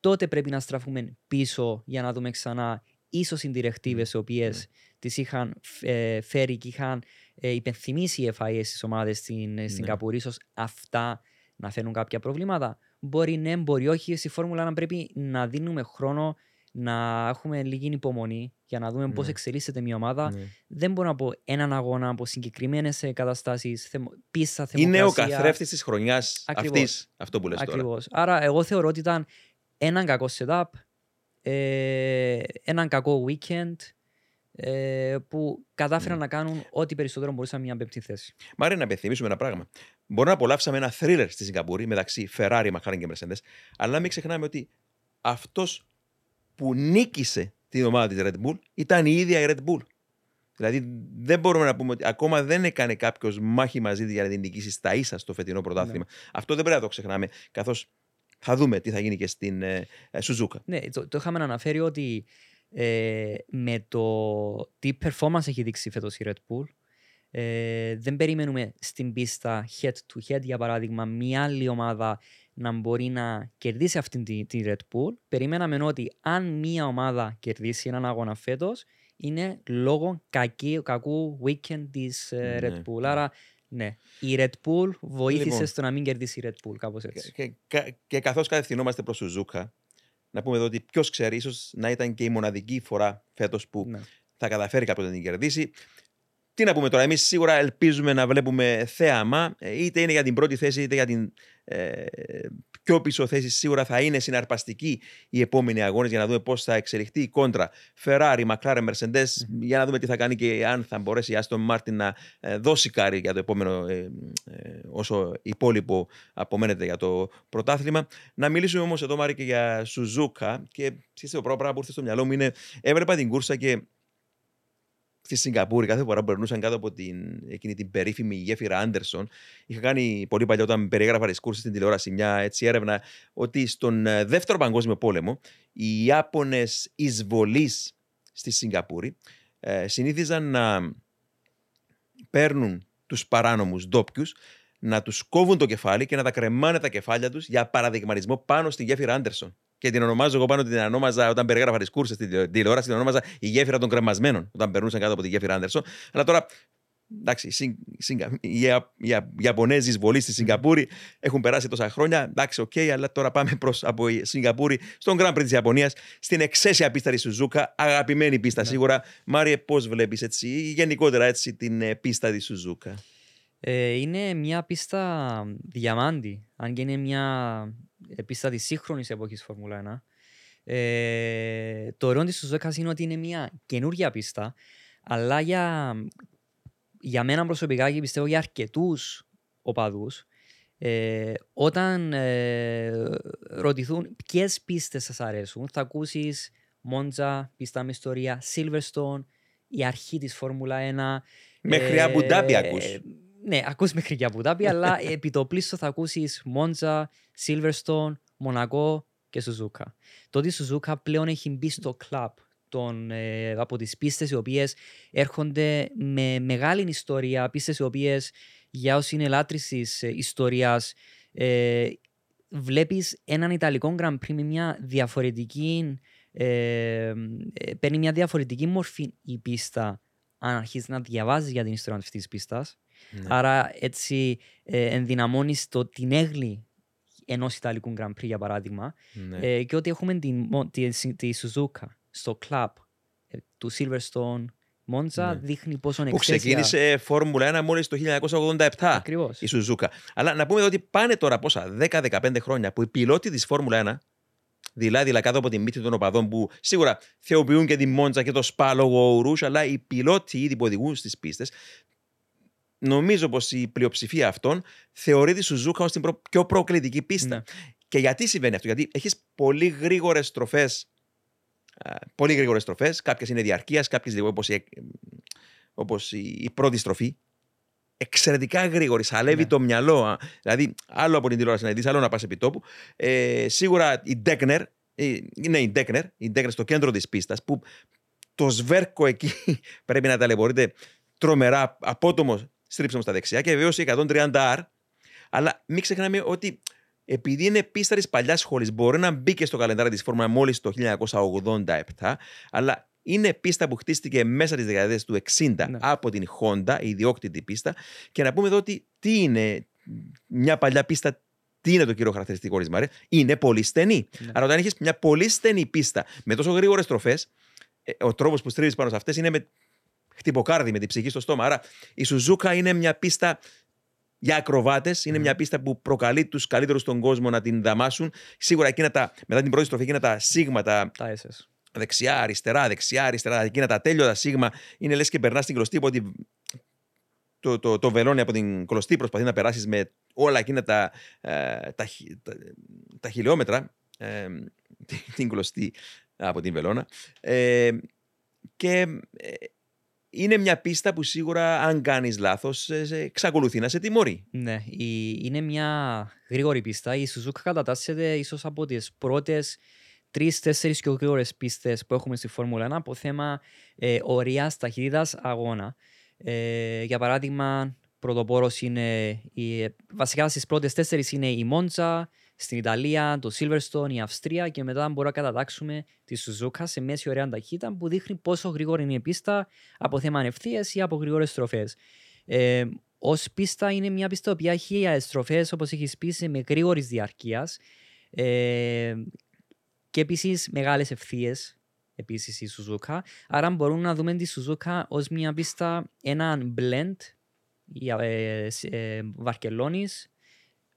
τότε πρέπει να στραφούμε πίσω για να δούμε ξανά ίσως οι διρεκτίβε οι οποίες τις είχαν ε, φέρει και είχαν ε, υπενθυμίσει οι FIA στις ομάδες στην ναι. Σιγκαπούρη. ίσως αυτά να φέρουν κάποια προβλήματα. Μπορεί ναι, μπορεί όχι. Στη Φόρμουλα 1 πρέπει να δίνουμε χρόνο να έχουμε λίγη υπομονή για να δούμε πώς Ναι. εξελίσσεται μια ομάδα. Ναι. Δεν μπορώ να πω έναν αγώνα από συγκεκριμένες καταστάσεις, πίστα, Είναι ο θερμοκρασία. καθρέφτης της χρονιάς Ακριβώς. αυτής, αυτό που λες τώρα. Ακριβώς. Άρα εγώ θεωρώ ότι ήταν έναν κακό setup, ε, έναν κακό weekend ε, που κατάφεραν Ναι. να κάνουν ό,τι περισσότερο μπορούσαν μια πέμπτη θέση. Μάρε να υπενθυμίσουμε ένα πράγμα. Μπορεί να απολαύσαμε ένα thriller στη Σιγκαπούρη μεταξύ Ferrari, McLaren και Mercedes, αλλά μην ξεχνάμε ότι αυτός που νίκησε την ομάδα της Red Bull ήταν η ίδια η Red Bull. Δηλαδή δεν μπορούμε να πούμε ότι ακόμα δεν έκανε κάποιος μάχη μαζί τη για να την νικήσει στα ίσα στο φετινό πρωτάθλημα. Αυτό δεν πρέπει να το ξεχνάμε, καθώς θα δούμε τι θα γίνει και στην ε, ε, Σουζούκα. Ναι, το, το είχαμε αναφέρει ότι ε, με το τι performance έχει δείξει φέτος η Red Bull ε, δεν περιμένουμε στην πίστα head to head για παράδειγμα μια άλλη ομάδα να μπορεί να κερδίσει αυτήν τη, τη Red Bull. Περιμέναμε ότι αν μια ομάδα κερδίσει έναν αγώνα φέτος είναι λόγω κακή, κακού weekend της ε, Ναι. Red Bull. Άρα ναι, η Red Bull βοήθησε Λοιπόν. στο να μην κερδίσει η Red Bull, κάπως έτσι. Και, και, και καθώς κατευθυνόμαστε προς Σουζούκα, να πούμε εδώ ότι ποιος ξέρει, ίσως να ήταν και η μοναδική φορά φέτος που Ναι. θα καταφέρει κάποιος να την κερδίσει. Τι να πούμε τώρα, εμείς σίγουρα ελπίζουμε να βλέπουμε θέαμα, ε, είτε είναι για την πρώτη θέση, είτε για την ε, πιο πίσω θέση. Σίγουρα θα είναι συναρπαστική οι επόμενοι αγώνες για να δούμε πώς θα εξελιχθεί η κόντρα Ferrari, McLaren, Mercedes, για να δούμε τι θα κάνει και αν θα μπορέσει η Aston Martin να ε, δώσει κάρι για το επόμενο, ε, ε, όσο υπόλοιπο απομένεται για το πρωτάθλημα. Να μιλήσουμε όμως εδώ, Μάρη, και για Σουζούκα. Και ξέρετε, το πρώτο πράγμα που ήρθε στο μυαλό μου είναι έβλεπα την κούρσα και στη Σιγκαπούρη, κάθε φορά που περνούσαν κάτω από την, εκείνη την περίφημη γέφυρα Άντερσον, είχα κάνει πολύ παλιά όταν περιέγραφα τις κούρσες στην τηλεόραση μια έτσι έρευνα ότι στον ε, δεύτερο παγκόσμιο πόλεμο οι Ιάπωνες εισβολής στη Σιγκαπούρη ε, συνήθιζαν να παίρνουν τους παράνομους ντόπιους, να τους κόβουν το κεφάλι και να τα κρεμάνε τα κεφάλια τους για παραδειγματισμό πάνω στη γέφυρα Άντερσον. Και την ονομάζω εγώ πάνω την ονόμαζα όταν περιέγραφα τις κούρσες στην τηλε- τηλεόραση, την ονόμαζα η γέφυρα των κρεμασμένων όταν περνούσαν κάτω από τη γέφυρα Άντερσον. Αλλά τώρα, εντάξει, οι, Σιγκ- Σιγκα- οι, Ια- οι Ια- οι Ιαπωνέζοι εισβολή στη Σιγκαπούρη έχουν περάσει τόσα χρόνια. Εντάξει, οκ, αλλά τώρα πάμε προς από τη Σιγκαπούρη στον Grand Prix της Ιαπωνίας, στην εξαίσια πίστα της Σουζούκα. Αγαπημένη πίστα σίγουρα. Μάριε, πώς βλέπεις έτσι, ή γενικότερα έτσι την ε, πίστα της Σουζούκα. Ε, είναι μια πίστα διαμάντη, αν και είναι μια ε, πίστα της σύγχρονης εποχής Φόρμουλα 1. Ε, το ωραίο της Σουζούκας είναι ότι είναι μια καινούργια πίστα, αλλά για, για μένα προσωπικά και πιστεύω για αρκετούς οπαδούς, ε, όταν ε, ρωτηθούν ποιες πίστες σας αρέσουν, θα ακούσεις Μόντζα, πίστα με ιστορία, Silverstone, η αρχή της Φόρμουλα 1, Μέχρι ε, Αμπουντάμπι ακούς. Ναι, ακούς μέχρι και Αμπουντάμπι, αλλά επί το πλήστο θα ακούσεις Μόντζα, Silverstone, Μονακό και Σουζούκα. Το ότι η Σουζούκα πλέον έχει μπει στο κλαμπ των, ε, από τις πίστες οι οποίες έρχονται με μεγάλη ιστορία, πίστες οι οποίες για όσοι είναι λάτρεις της ε, ιστορίας ε, βλέπεις έναν Ιταλικό Grand Prix με μια διαφορετική ε, ε, παίρνει μια διαφορετική μορφή η πίστα αν αρχίσεις να διαβάζεις για την ιστορία αυτής της πίστας. Ναι. Άρα έτσι ε, ενδυναμώνεις την έγκλη ενός Ιταλικού Grand Prix για παράδειγμα. Ναι. Ε, και ότι έχουμε τη, Μο- τη, τη Suzuka στο club ε, του Silverstone Monza Ναι. δείχνει πόσο που εξαίσια... ξεκίνησε Φόρμουλα 1 μόλις το 1987 Ακριβώς. η Σουζούκα. Αλλά να πούμε εδώ ότι πάνε τώρα πόσα, 10-15 χρόνια που οι πιλότοι της Φόρμουλα 1 δειλά-δειλά κάτω από τη μύτη των οπαδών που σίγουρα θεοποιούν και τη Μόντζα και το Σπα λόγω ουρούς, αλλά οι πιλότοι ήδη που οδηγούν στις πίστες νομίζω πως η πλειοψηφία αυτών θεωρεί τη Σουζούκα ως την προ- πιο προκλητική πίστα. Ναι. Και γιατί συμβαίνει αυτό, Γιατί έχεις πολύ γρήγορες στροφές α, πολύ γρήγορες στροφές, κάποιες είναι διαρκείας, κάποιες λίγο όπως η, όπως η, η πρώτη στροφή. Εξαιρετικά γρήγορη, σαλεύει Ναι. το μυαλό. α. Δηλαδή, άλλο από την τηλεόραση να δεις, άλλο να πας επί τόπου. Ε, σίγουρα η Ντέκνερ, ε, είναι η Ντέκνερ, η Ντέκνερ στο κέντρο της πίστας, που το σβέρκο εκεί πρέπει να ταλαιπωρείται τρομερά, απότομος στρίψιμο στα δεξιά και βεβαίως η 130R. Αλλά μην ξεχνάμε ότι επειδή είναι πίστα τη παλιάς σχολή, μπορεί να μπήκε στο καλεντάρι της Φόρμουλα μόλις το 1987, αλλά είναι πίστα που χτίστηκε μέσα στι δεκαετίε του 60 Ναι. από την Honda, η ιδιόκτητη πίστα. Και να πούμε εδώ ότι τι είναι μια παλιά πίστα, τι είναι το κύριο χαρακτηριστικό της Μαρέ, είναι πολύ στενή. Ναι. Άρα, όταν έχεις μια πολύ στενή πίστα με τόσο γρήγορες στροφές, ο τρόπος που στρίβεις πάνω σε αυτές είναι με χτυποκάρδι, με την ψυχή στο στόμα. Άρα, η Σουζούκα είναι μια πίστα για ακροβάτες. Είναι μια πίστα που προκαλεί τους καλύτερους στον κόσμο να την δαμάσουν. Σίγουρα εκείνα τα, μετά την πρώτη στροφή, εκείνα τα σίγμα, τα Τα SS. δεξιά, αριστερά, δεξιά, αριστερά, εκείνα τα τέλειωτα σίγμα, είναι λες και περνάς στην κλωστή από ότι το, το, το βελόνι από την κλωστή προσπαθεί να περάσεις με όλα εκείνα τα, ε, τα, χι- τα, τα χιλιόμετρα ε, την, την κλωστή από την βελόνα. Ε, και ε, είναι μια πίστα που σίγουρα αν κάνεις λάθος ε, σε- εξακολουθεί να σε τιμωρεί. Ναι, η, είναι μια γρήγορη πίστα. Η Suzuka κατατάσσεται ίσως από τις πρώτες τρει-τέσσερι πιο γρήγορε πίστες που έχουμε στη Φόρμουλα 1 από θέμα ε, ορίας ταχύτητας αγώνα. Ε, για παράδειγμα, πρωτοπόρος είναι. Η, βασικά στις πρώτες τέσσερις είναι η Μόντζα, στην Ιταλία, το Silverstone, η Αυστρία και μετά μπορούμε να κατατάξουμε τη Suzuka σε μέση ωραία ταχύτητα που δείχνει πόσο γρήγορη είναι η πίστα από θέμα ανευθείας ή από γρήγορες στροφές. Ε, Ω πίστα είναι μια πίστα που έχει στροφές, όπως έχεις πει, σε με γρήγορης διαρκείας. Ε, και επίσης μεγάλες ευθείες. Επίσης η Suzuka. Άρα μπορούμε να δούμε τη Suzuka ως μια πίστα, έναν blend ε, ε, Βαρκελόνης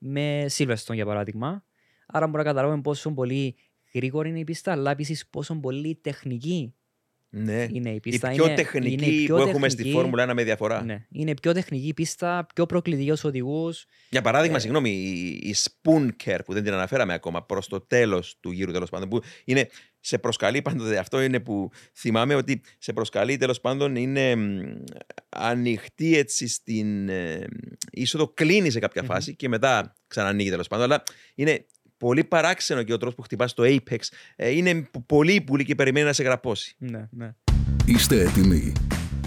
με Silverstone για παράδειγμα. Άρα μπορούμε να καταλάβουμε πόσο πολύ γρήγορη είναι η πίστα, αλλά επίσης πόσο πολύ τεχνική Ναι. είναι η Η πίστα. πιο είναι, τεχνική είναι η πιο που έχουμε στη τεχνική- Φόρμουλα 1 με διαφορά. Ναι, είναι πιο τεχνική η πίστα, πιο προκλητική ως οδηγούς. Για παράδειγμα, Ε, συγγνώμη, η, η Spoonker που δεν την αναφέραμε ακόμα προς το τέλος του γύρου τέλος πάντων. Που είναι, σε προσκαλεί πάντοτε, αυτό είναι που θυμάμαι ότι σε προσκαλεί τέλος πάντων είναι μ, ανοιχτή έτσι στην ε, είσοδο, κλείνει σε κάποια Μμμ. φάση και μετά ξανανοίγει τέλος πάντων. Αλλά είναι πολύ παράξενο και ο τρόπος που χτυπάς το Apex. Ε, είναι π- πολύ πουλή και περιμένει να σε γραπώσει. Ναι, ναι. Είστε έτοιμοι.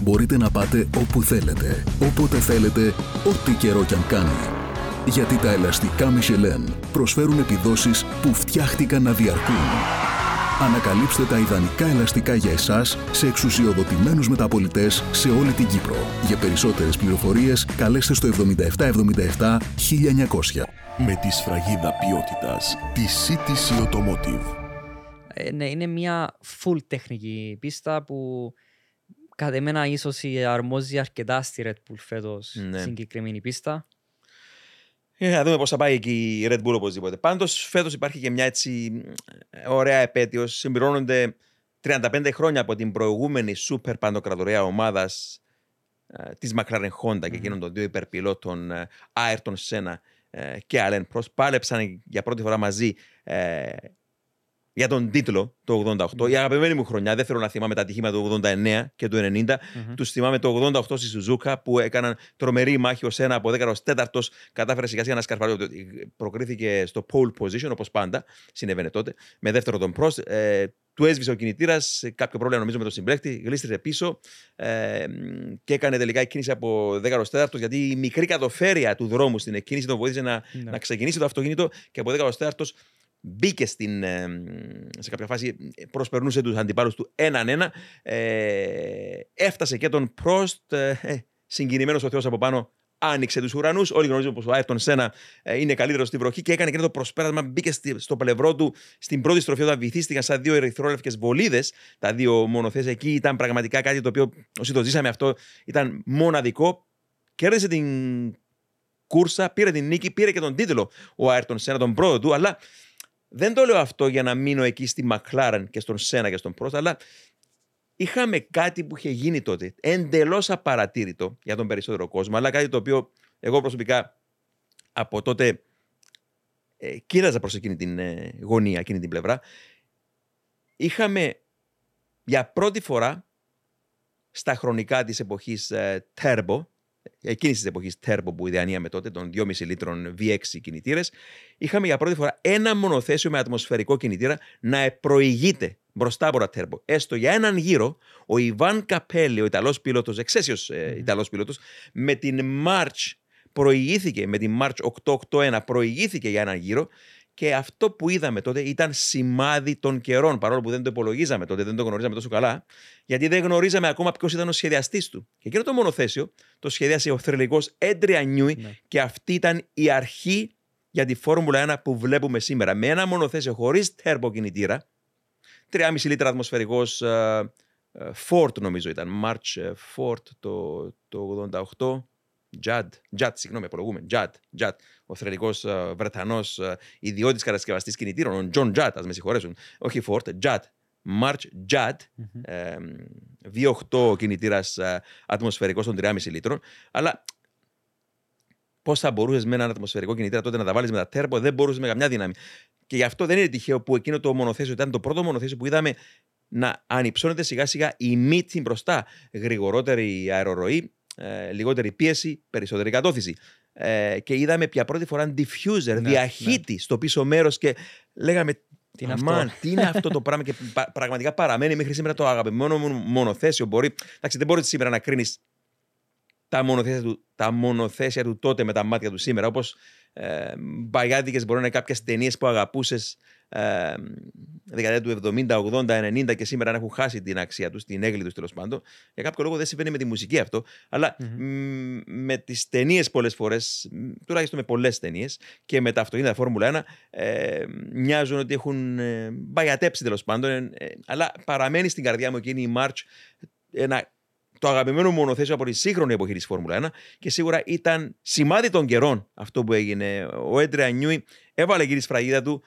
Μπορείτε να πάτε όπου θέλετε, όποτε θέλετε, ό,τι καιρό κι αν κάνει. Γιατί τα ελαστικά Michelin προσφέρουν επιδόσεις που φτιάχτηκαν να διαρκούν. Ανακαλύψτε τα ιδανικά ελαστικά για εσάς σε εξουσιοδοτημένους μεταπολιτές σε όλη την Κύπρο. Για περισσότερες πληροφορίες καλέστε στο 7777 1900. Με τη σφραγίδα ποιότητας τη CTC Automotive. Ε, ναι, είναι μια full τεχνική πίστα που κατά εμένα ίσως η αρμόζει αρκετά στη Red Bull φέτος Ναι. συγκεκριμένη πίστα. Ε, να δούμε πώς θα πάει εκεί η Red Bull οπωσδήποτε. Πάντως, φέτος υπάρχει και μια έτσι ε, ωραία επέτειο. Συμπληρώνονται 35 χρόνια από την προηγούμενη σούπερ παντοκρατορία ομάδας ε, της McLaren Honda και εκείνων των δύο υπερπιλότων ε, Ayrton Senna ε, και Alain Prost. Πάλεψαν για πρώτη φορά μαζί ε, για τον τίτλο το 88. Η αγαπημένη μου χρονιά, δεν θέλω να θυμάμαι τα ατυχήματα του 89 και του 90. Μμμ. Τους θυμάμαι το 88 στη Σουζούκα που έκαναν τρομερή μάχη ο Σένα από 14ο. Κατάφερε σιγά σιγά να σκαρφαλώσει. Προκρίθηκε στο pole position όπως πάντα. Συνέβαινε τότε. Με δεύτερο τον Prost. Ε, του έσβησε ο κινητήρας, κάποιο πρόβλημα νομίζω με τον συμπλέκτη, γλίστρησε πίσω ε, και έκανε τελικά εκκίνηση από 10 τέταρτος γιατί η μικρή κατοφέρεια του δρόμου στην εκκίνηση τον βοήθησε να, Ναι. να ξεκινήσει το αυτοκίνητο και από 10 τέταρτος μπήκε στην, ε, σε κάποια φάση, ε, προσπερνούσε τους αντιπάλους του έναν ένα. Ε, έφτασε και τον Πρόστ, ε, ε, συγκινημένος ο Θεός από πάνω, άνοιξε τους ουρανούς. Όλοι γνωρίζουμε πως ο Άιρτον Σένα ε, είναι καλύτερος στη βροχή και έκανε και το προσπέρασμα, μπήκε στη- στο πλευρό του στην πρώτη στροφή όταν βυθίστηκαν σαν δύο ερυθρόλευκες βολίδες τα δύο μονοθέσια. Εκεί ήταν πραγματικά κάτι το οποίο όσοι το ζήσαμε αυτό ήταν μοναδικό. Κέρδισε την κούρσα, πήρε την νίκη, πήρε και τον τίτλο ο Άιρτον Σένα, τον πρώτο του, αλλά δεν το λέω αυτό για να μείνω εκεί στη Μακλάρεν και στον Σένα και στον Πρόστ, αλλά είχαμε κάτι που είχε γίνει τότε εντελώς απαρατήρητο για τον περισσότερο κόσμο, αλλά κάτι το οποίο εγώ προσωπικά από τότε ε, κοίταζα προς εκείνη την ε, γωνία, εκείνη την πλευρά. Είχαμε για πρώτη φορά στα χρονικά της εποχής ε, Turbo, εκείνης της εποχής Turbo που ιδεανίαμε τότε, των 2,5 λίτρων V6 κινητήρες, είχαμε για πρώτη φορά ένα μονοθέσιο με ατμοσφαιρικό κινητήρα να προηγείται μπροστά από τα Turbo. Έστω για έναν γύρο, ο Ιβάν Καπέλη, ο Ιταλός πιλότος, εξαίσιος ε, Μμμ. Ιταλός πιλότος, με την March προηγήθηκε, με την March 881 προηγήθηκε για έναν γύρο και αυτό που είδαμε τότε ήταν σημάδι των καιρών, παρόλο που δεν το υπολογίζαμε τότε, δεν το γνωρίζαμε τόσο καλά, γιατί δεν γνωρίζαμε ακόμα ποιος ήταν ο σχεδιαστής του. Και εκείνο το μονοθέσιο το σχεδίασε ο θρελικό Έντρια Νιούι Ναι. και αυτή ήταν η αρχή για τη Φόρμουλα 1 που βλέπουμε σήμερα. Με ένα μονοθέσιο χωρίς τέρμπο κινητήρα, 3,5 λίτρα ατμοσφαιρικός Ford νομίζω ήταν. March ε, Ford το, το 88. Judd, Judd, συγγνώμη, απολογούμε. Judd, Judd, ο θρελικός Βρετανός ιδιώτης κατασκευαστής κινητήρων, ο John Judd, ας με συγχωρέσουν. Όχι Ford, Judd. March Judd, Μμμ. ε, 2.8 κινητήρας ατμοσφαιρικός των 3,5 λίτρων. Αλλά πώς θα μπορούσες με έναν ατμοσφαιρικό κινητήρα τότε να τα βάλεις με τα τέρμπο, δεν μπορούσες με καμιά δύναμη. Και γι' αυτό δεν είναι τυχαίο που εκείνο το μονοθέσιο ήταν το πρώτο μονοθέσιο που είδαμε να ανυψώνεται σιγά σιγά η μύτη μπροστά. Γρηγορότερη αεροροή, ε, λιγότερη πίεση, περισσότερη κατώθηση. Ε, και είδαμε πια πρώτη φορά diffuser, Ναι, διαχύτη στο πίσω μέρος και λέγαμε. Τι είναι «Αμάν, αυτό;» τι είναι αυτό το πράγμα και πα- πραγματικά παραμένει μέχρι σήμερα το αγαπημένο μου μονοθέσιο. Μπορεί, εντάξει, δεν μπορεί σήμερα να κρίνεις τα μονοθέσια, του, τα μονοθέσια του τότε με τα μάτια του σήμερα. Όπως ε, μπαγιάδικε μπορεί να είναι κάποιες ταινίες που αγαπούσες ε, δεκαετία του 70, 80, 90 και σήμερα να έχουν χάσει την αξία τους, την έγκλη τους τέλος πάντων. Για κάποιο λόγο δεν συμβαίνει με τη μουσική αυτό, αλλά Μμμ. μ, με τις ταινίες πολλές φορές, τουλάχιστον με πολλές ταινίες και με τα αυτοκίνητα Φόρμουλα 1, ε, μοιάζουν ότι έχουν ε, μπαγιατέψει τέλος πάντων. ε, ε, αλλά παραμένει στην καρδιά μου εκείνη η March ένα το αγαπημένο μου μονοθέσιο από τη σύγχρονη εποχή της Φόρμουλα 1 και σίγουρα ήταν σημάδι των καιρών αυτό που έγινε. Ο Έντρεα Νιούι έβαλε εκεί τη σφραγίδα του.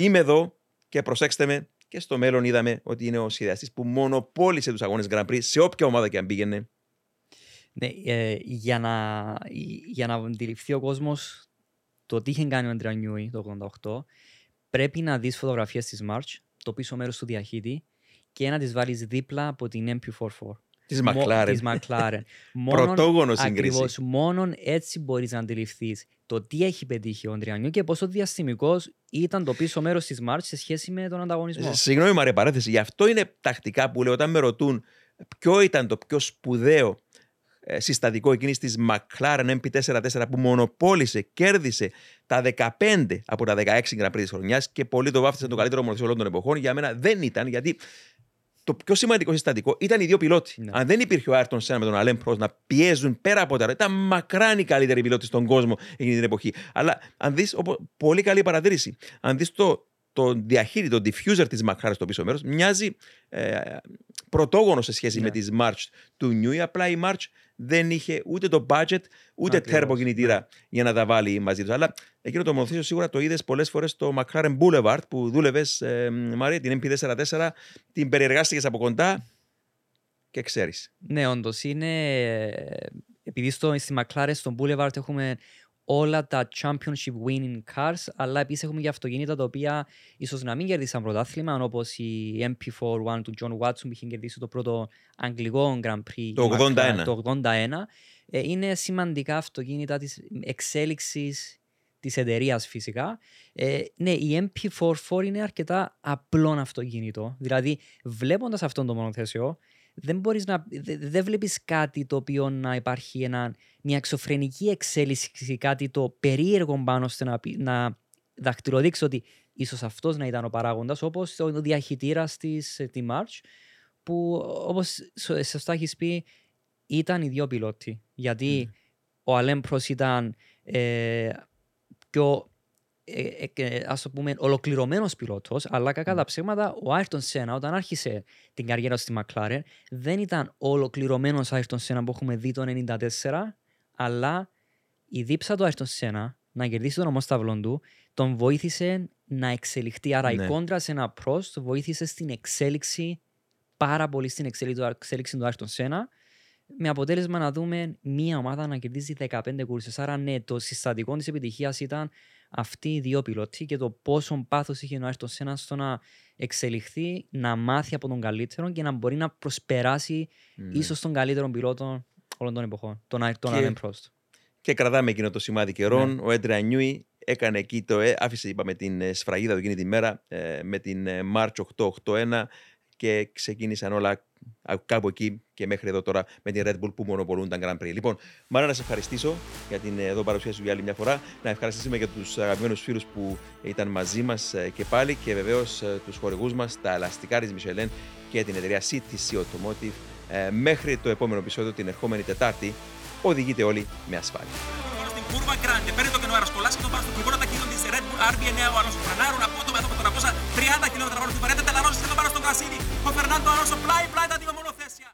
Είμαι εδώ και προσέξτε με. Και στο μέλλον είδαμε ότι είναι ο σχεδιαστής που μονοπόλησε τους αγώνες Grand Prix σε όποια ομάδα και αν πήγαινε. Ναι, ε, για, να, για να αντιληφθεί ο κόσμος το τι είχε κάνει ο Αντρέα Νιούι το 88, πρέπει να δεις φωτογραφίες της March, το πίσω μέρος του διαχύτη, και να τις βάλεις δίπλα από την MP44. Της Μακλάρεν. Της McLaren. Πρωτόγονο σύγκριση. Ακριβώς, μόνον έτσι μπορείς να αντιληφθείς το τι έχει πετύχει ο Αντρέα Νιούι και πόσο διαστημικός ήταν το πίσω μέρος της March σε σχέση με τον ανταγωνισμό. Συγγνώμη, Μαρία, παρέθεση. Γι' αυτό είναι τακτικά που λέω όταν με ρωτούν ποιο ήταν το πιο σπουδαίο ε, συστατικό εκείνη της McLaren MP44 που μονοπόλησε, κέρδισε τα 15 από τα 16 Grand Prix τη χρονιάς και πολλοί το βάφτισαν το καλύτερο μονοθέσιο όλων των εποχών. Για μένα δεν ήταν, γιατί το πιο σημαντικό συστατικό ήταν οι δύο πιλότοι. Ναι. Αν δεν υπήρχε ο Άρτον Σένα με τον Αλέμ Πρό να πιέζουν πέρα από τα ρολόι, ήταν μακράν οι καλύτεροι πιλότοι στον κόσμο εκείνη την εποχή. Αλλά αν δεις, πολύ καλή παρατήρηση, αν δεις το, το διαχείρι, το diffuser της McLaren στο πίσω μέρος, μοιάζει ε, πρωτόγονο σε σχέση Ναι. με τη March του Νιούι. Απλά η March δεν είχε ούτε το budget, ούτε Ακριβώς, turbo κινητήρα για να τα βάλει μαζί τους. Αλλά εκείνο το μονοθέσιο σίγουρα το είδες πολλές φορές στο McLaren Boulevard που δούλευες, ε, Μαρία, την MP44, την περιεργάστηκες από κοντά και ξέρεις. Ναι, όντως είναι. Επειδή στο, στη McLaren, στον Boulevard έχουμε όλα τα championship winning cars, αλλά επίσης έχουμε και αυτοκίνητα τα οποία ίσως να μην κερδίσαν πρωτάθλημα, όπως η MP41 του John Watson που είχε κερδίσει το πρώτο αγγλικό Grand Prix. Το η McLaren 81. Το 81. Ε, είναι σημαντικά αυτοκίνητα της εξέλιξης της εταιρείας φυσικά. Ε, ναι, η MP44 είναι αρκετά απλό αυτοκίνητο. Δηλαδή, βλέποντας αυτόν τον μονοθέσιο, δεν, μπορείς να, δεν βλέπεις κάτι το οποίο να υπάρχει ένα, μια εξωφρενική εξέλιξη, κάτι το περίεργο πάνω ώστε να, να δαχτυλοδείξει ότι ίσως αυτός να ήταν ο παράγοντας, όπως ο διαχειτήρας της, ε, τη March, που όπως σωστά έχεις πει, ήταν οι δύο πιλότοι. Γιατί ο Αλέμ ήταν ε, πιο ε, ε, ας το πούμε, ολοκληρωμένος πιλότος, αλλά κακά τα ψέματα, ο Άιρτον Σένα, όταν άρχισε την καριέρα στη Μακλάρεν, δεν ήταν ολοκληρωμένος Άιρτον Σένα που έχουμε δει το 1994, αλλά η δίψα του Άιρτον Σένα να κερδίσει τον ομόσταυλο του, τον βοήθησε να εξελιχθεί. Άρα ναι. η κόντρα σε ένα προς βοήθησε στην εξέλιξη, πάρα πολύ στην εξέλιξη του Άιρτον Σένα με αποτέλεσμα να δούμε μία ομάδα να κερδίζει 15 κούρσες. Άρα ναι, το συστατικό της επιτυχίας ήταν αυτοί οι δύο πιλότοι και το πόσο πάθος είχε ο Άριστον Σένα στο να εξελιχθεί, να μάθει από τον καλύτερο και να μπορεί να προσπεράσει mm. ίσως τον καλύτερο πιλότο όλων των εποχών, τον Άλεν Πρόστ. Και κρατάμε εκείνο το σημάδι καιρών. Ναι. Ο Έντρα Νιούι έκανε εκεί το, ε, άφησε είπαμε, την ε, σφραγίδα του εκείνη τη μέρα ε, με την March 881 και ξεκίνησαν όλα κάπου εκεί και μέχρι εδώ τώρα με την Red Bull που μονοπολούν τα Grand Prix. Λοιπόν, Μάρα να σε ευχαριστήσω για την ε, εδώ παρουσία σου για άλλη μια φορά. Να ευχαριστήσουμε και τους αγαπημένους φίλους που ήταν μαζί μας ε, και πάλι και βεβαίως ε, τους χορηγούς μας, τα ελαστικά της Michelin και την εταιρεία CTC Automotive. Μέχρι το επόμενο επεισόδιο την ερχόμενη Τετάρτη, οδηγείτε όλοι με ασφάλεια. Curva grande, per che non era scolastico, basta RB9 ο Αλόνσο φρενάρουν απότομα εδώ από τον Απόσα 30 χιλιόμετρα μόνο του Βαρέτα, τελαρώνει και το πάνω στον Κρασίδη. Ο Φερνάντο Αλόνσο πλάι πλάι τα δύο μονοθέσια.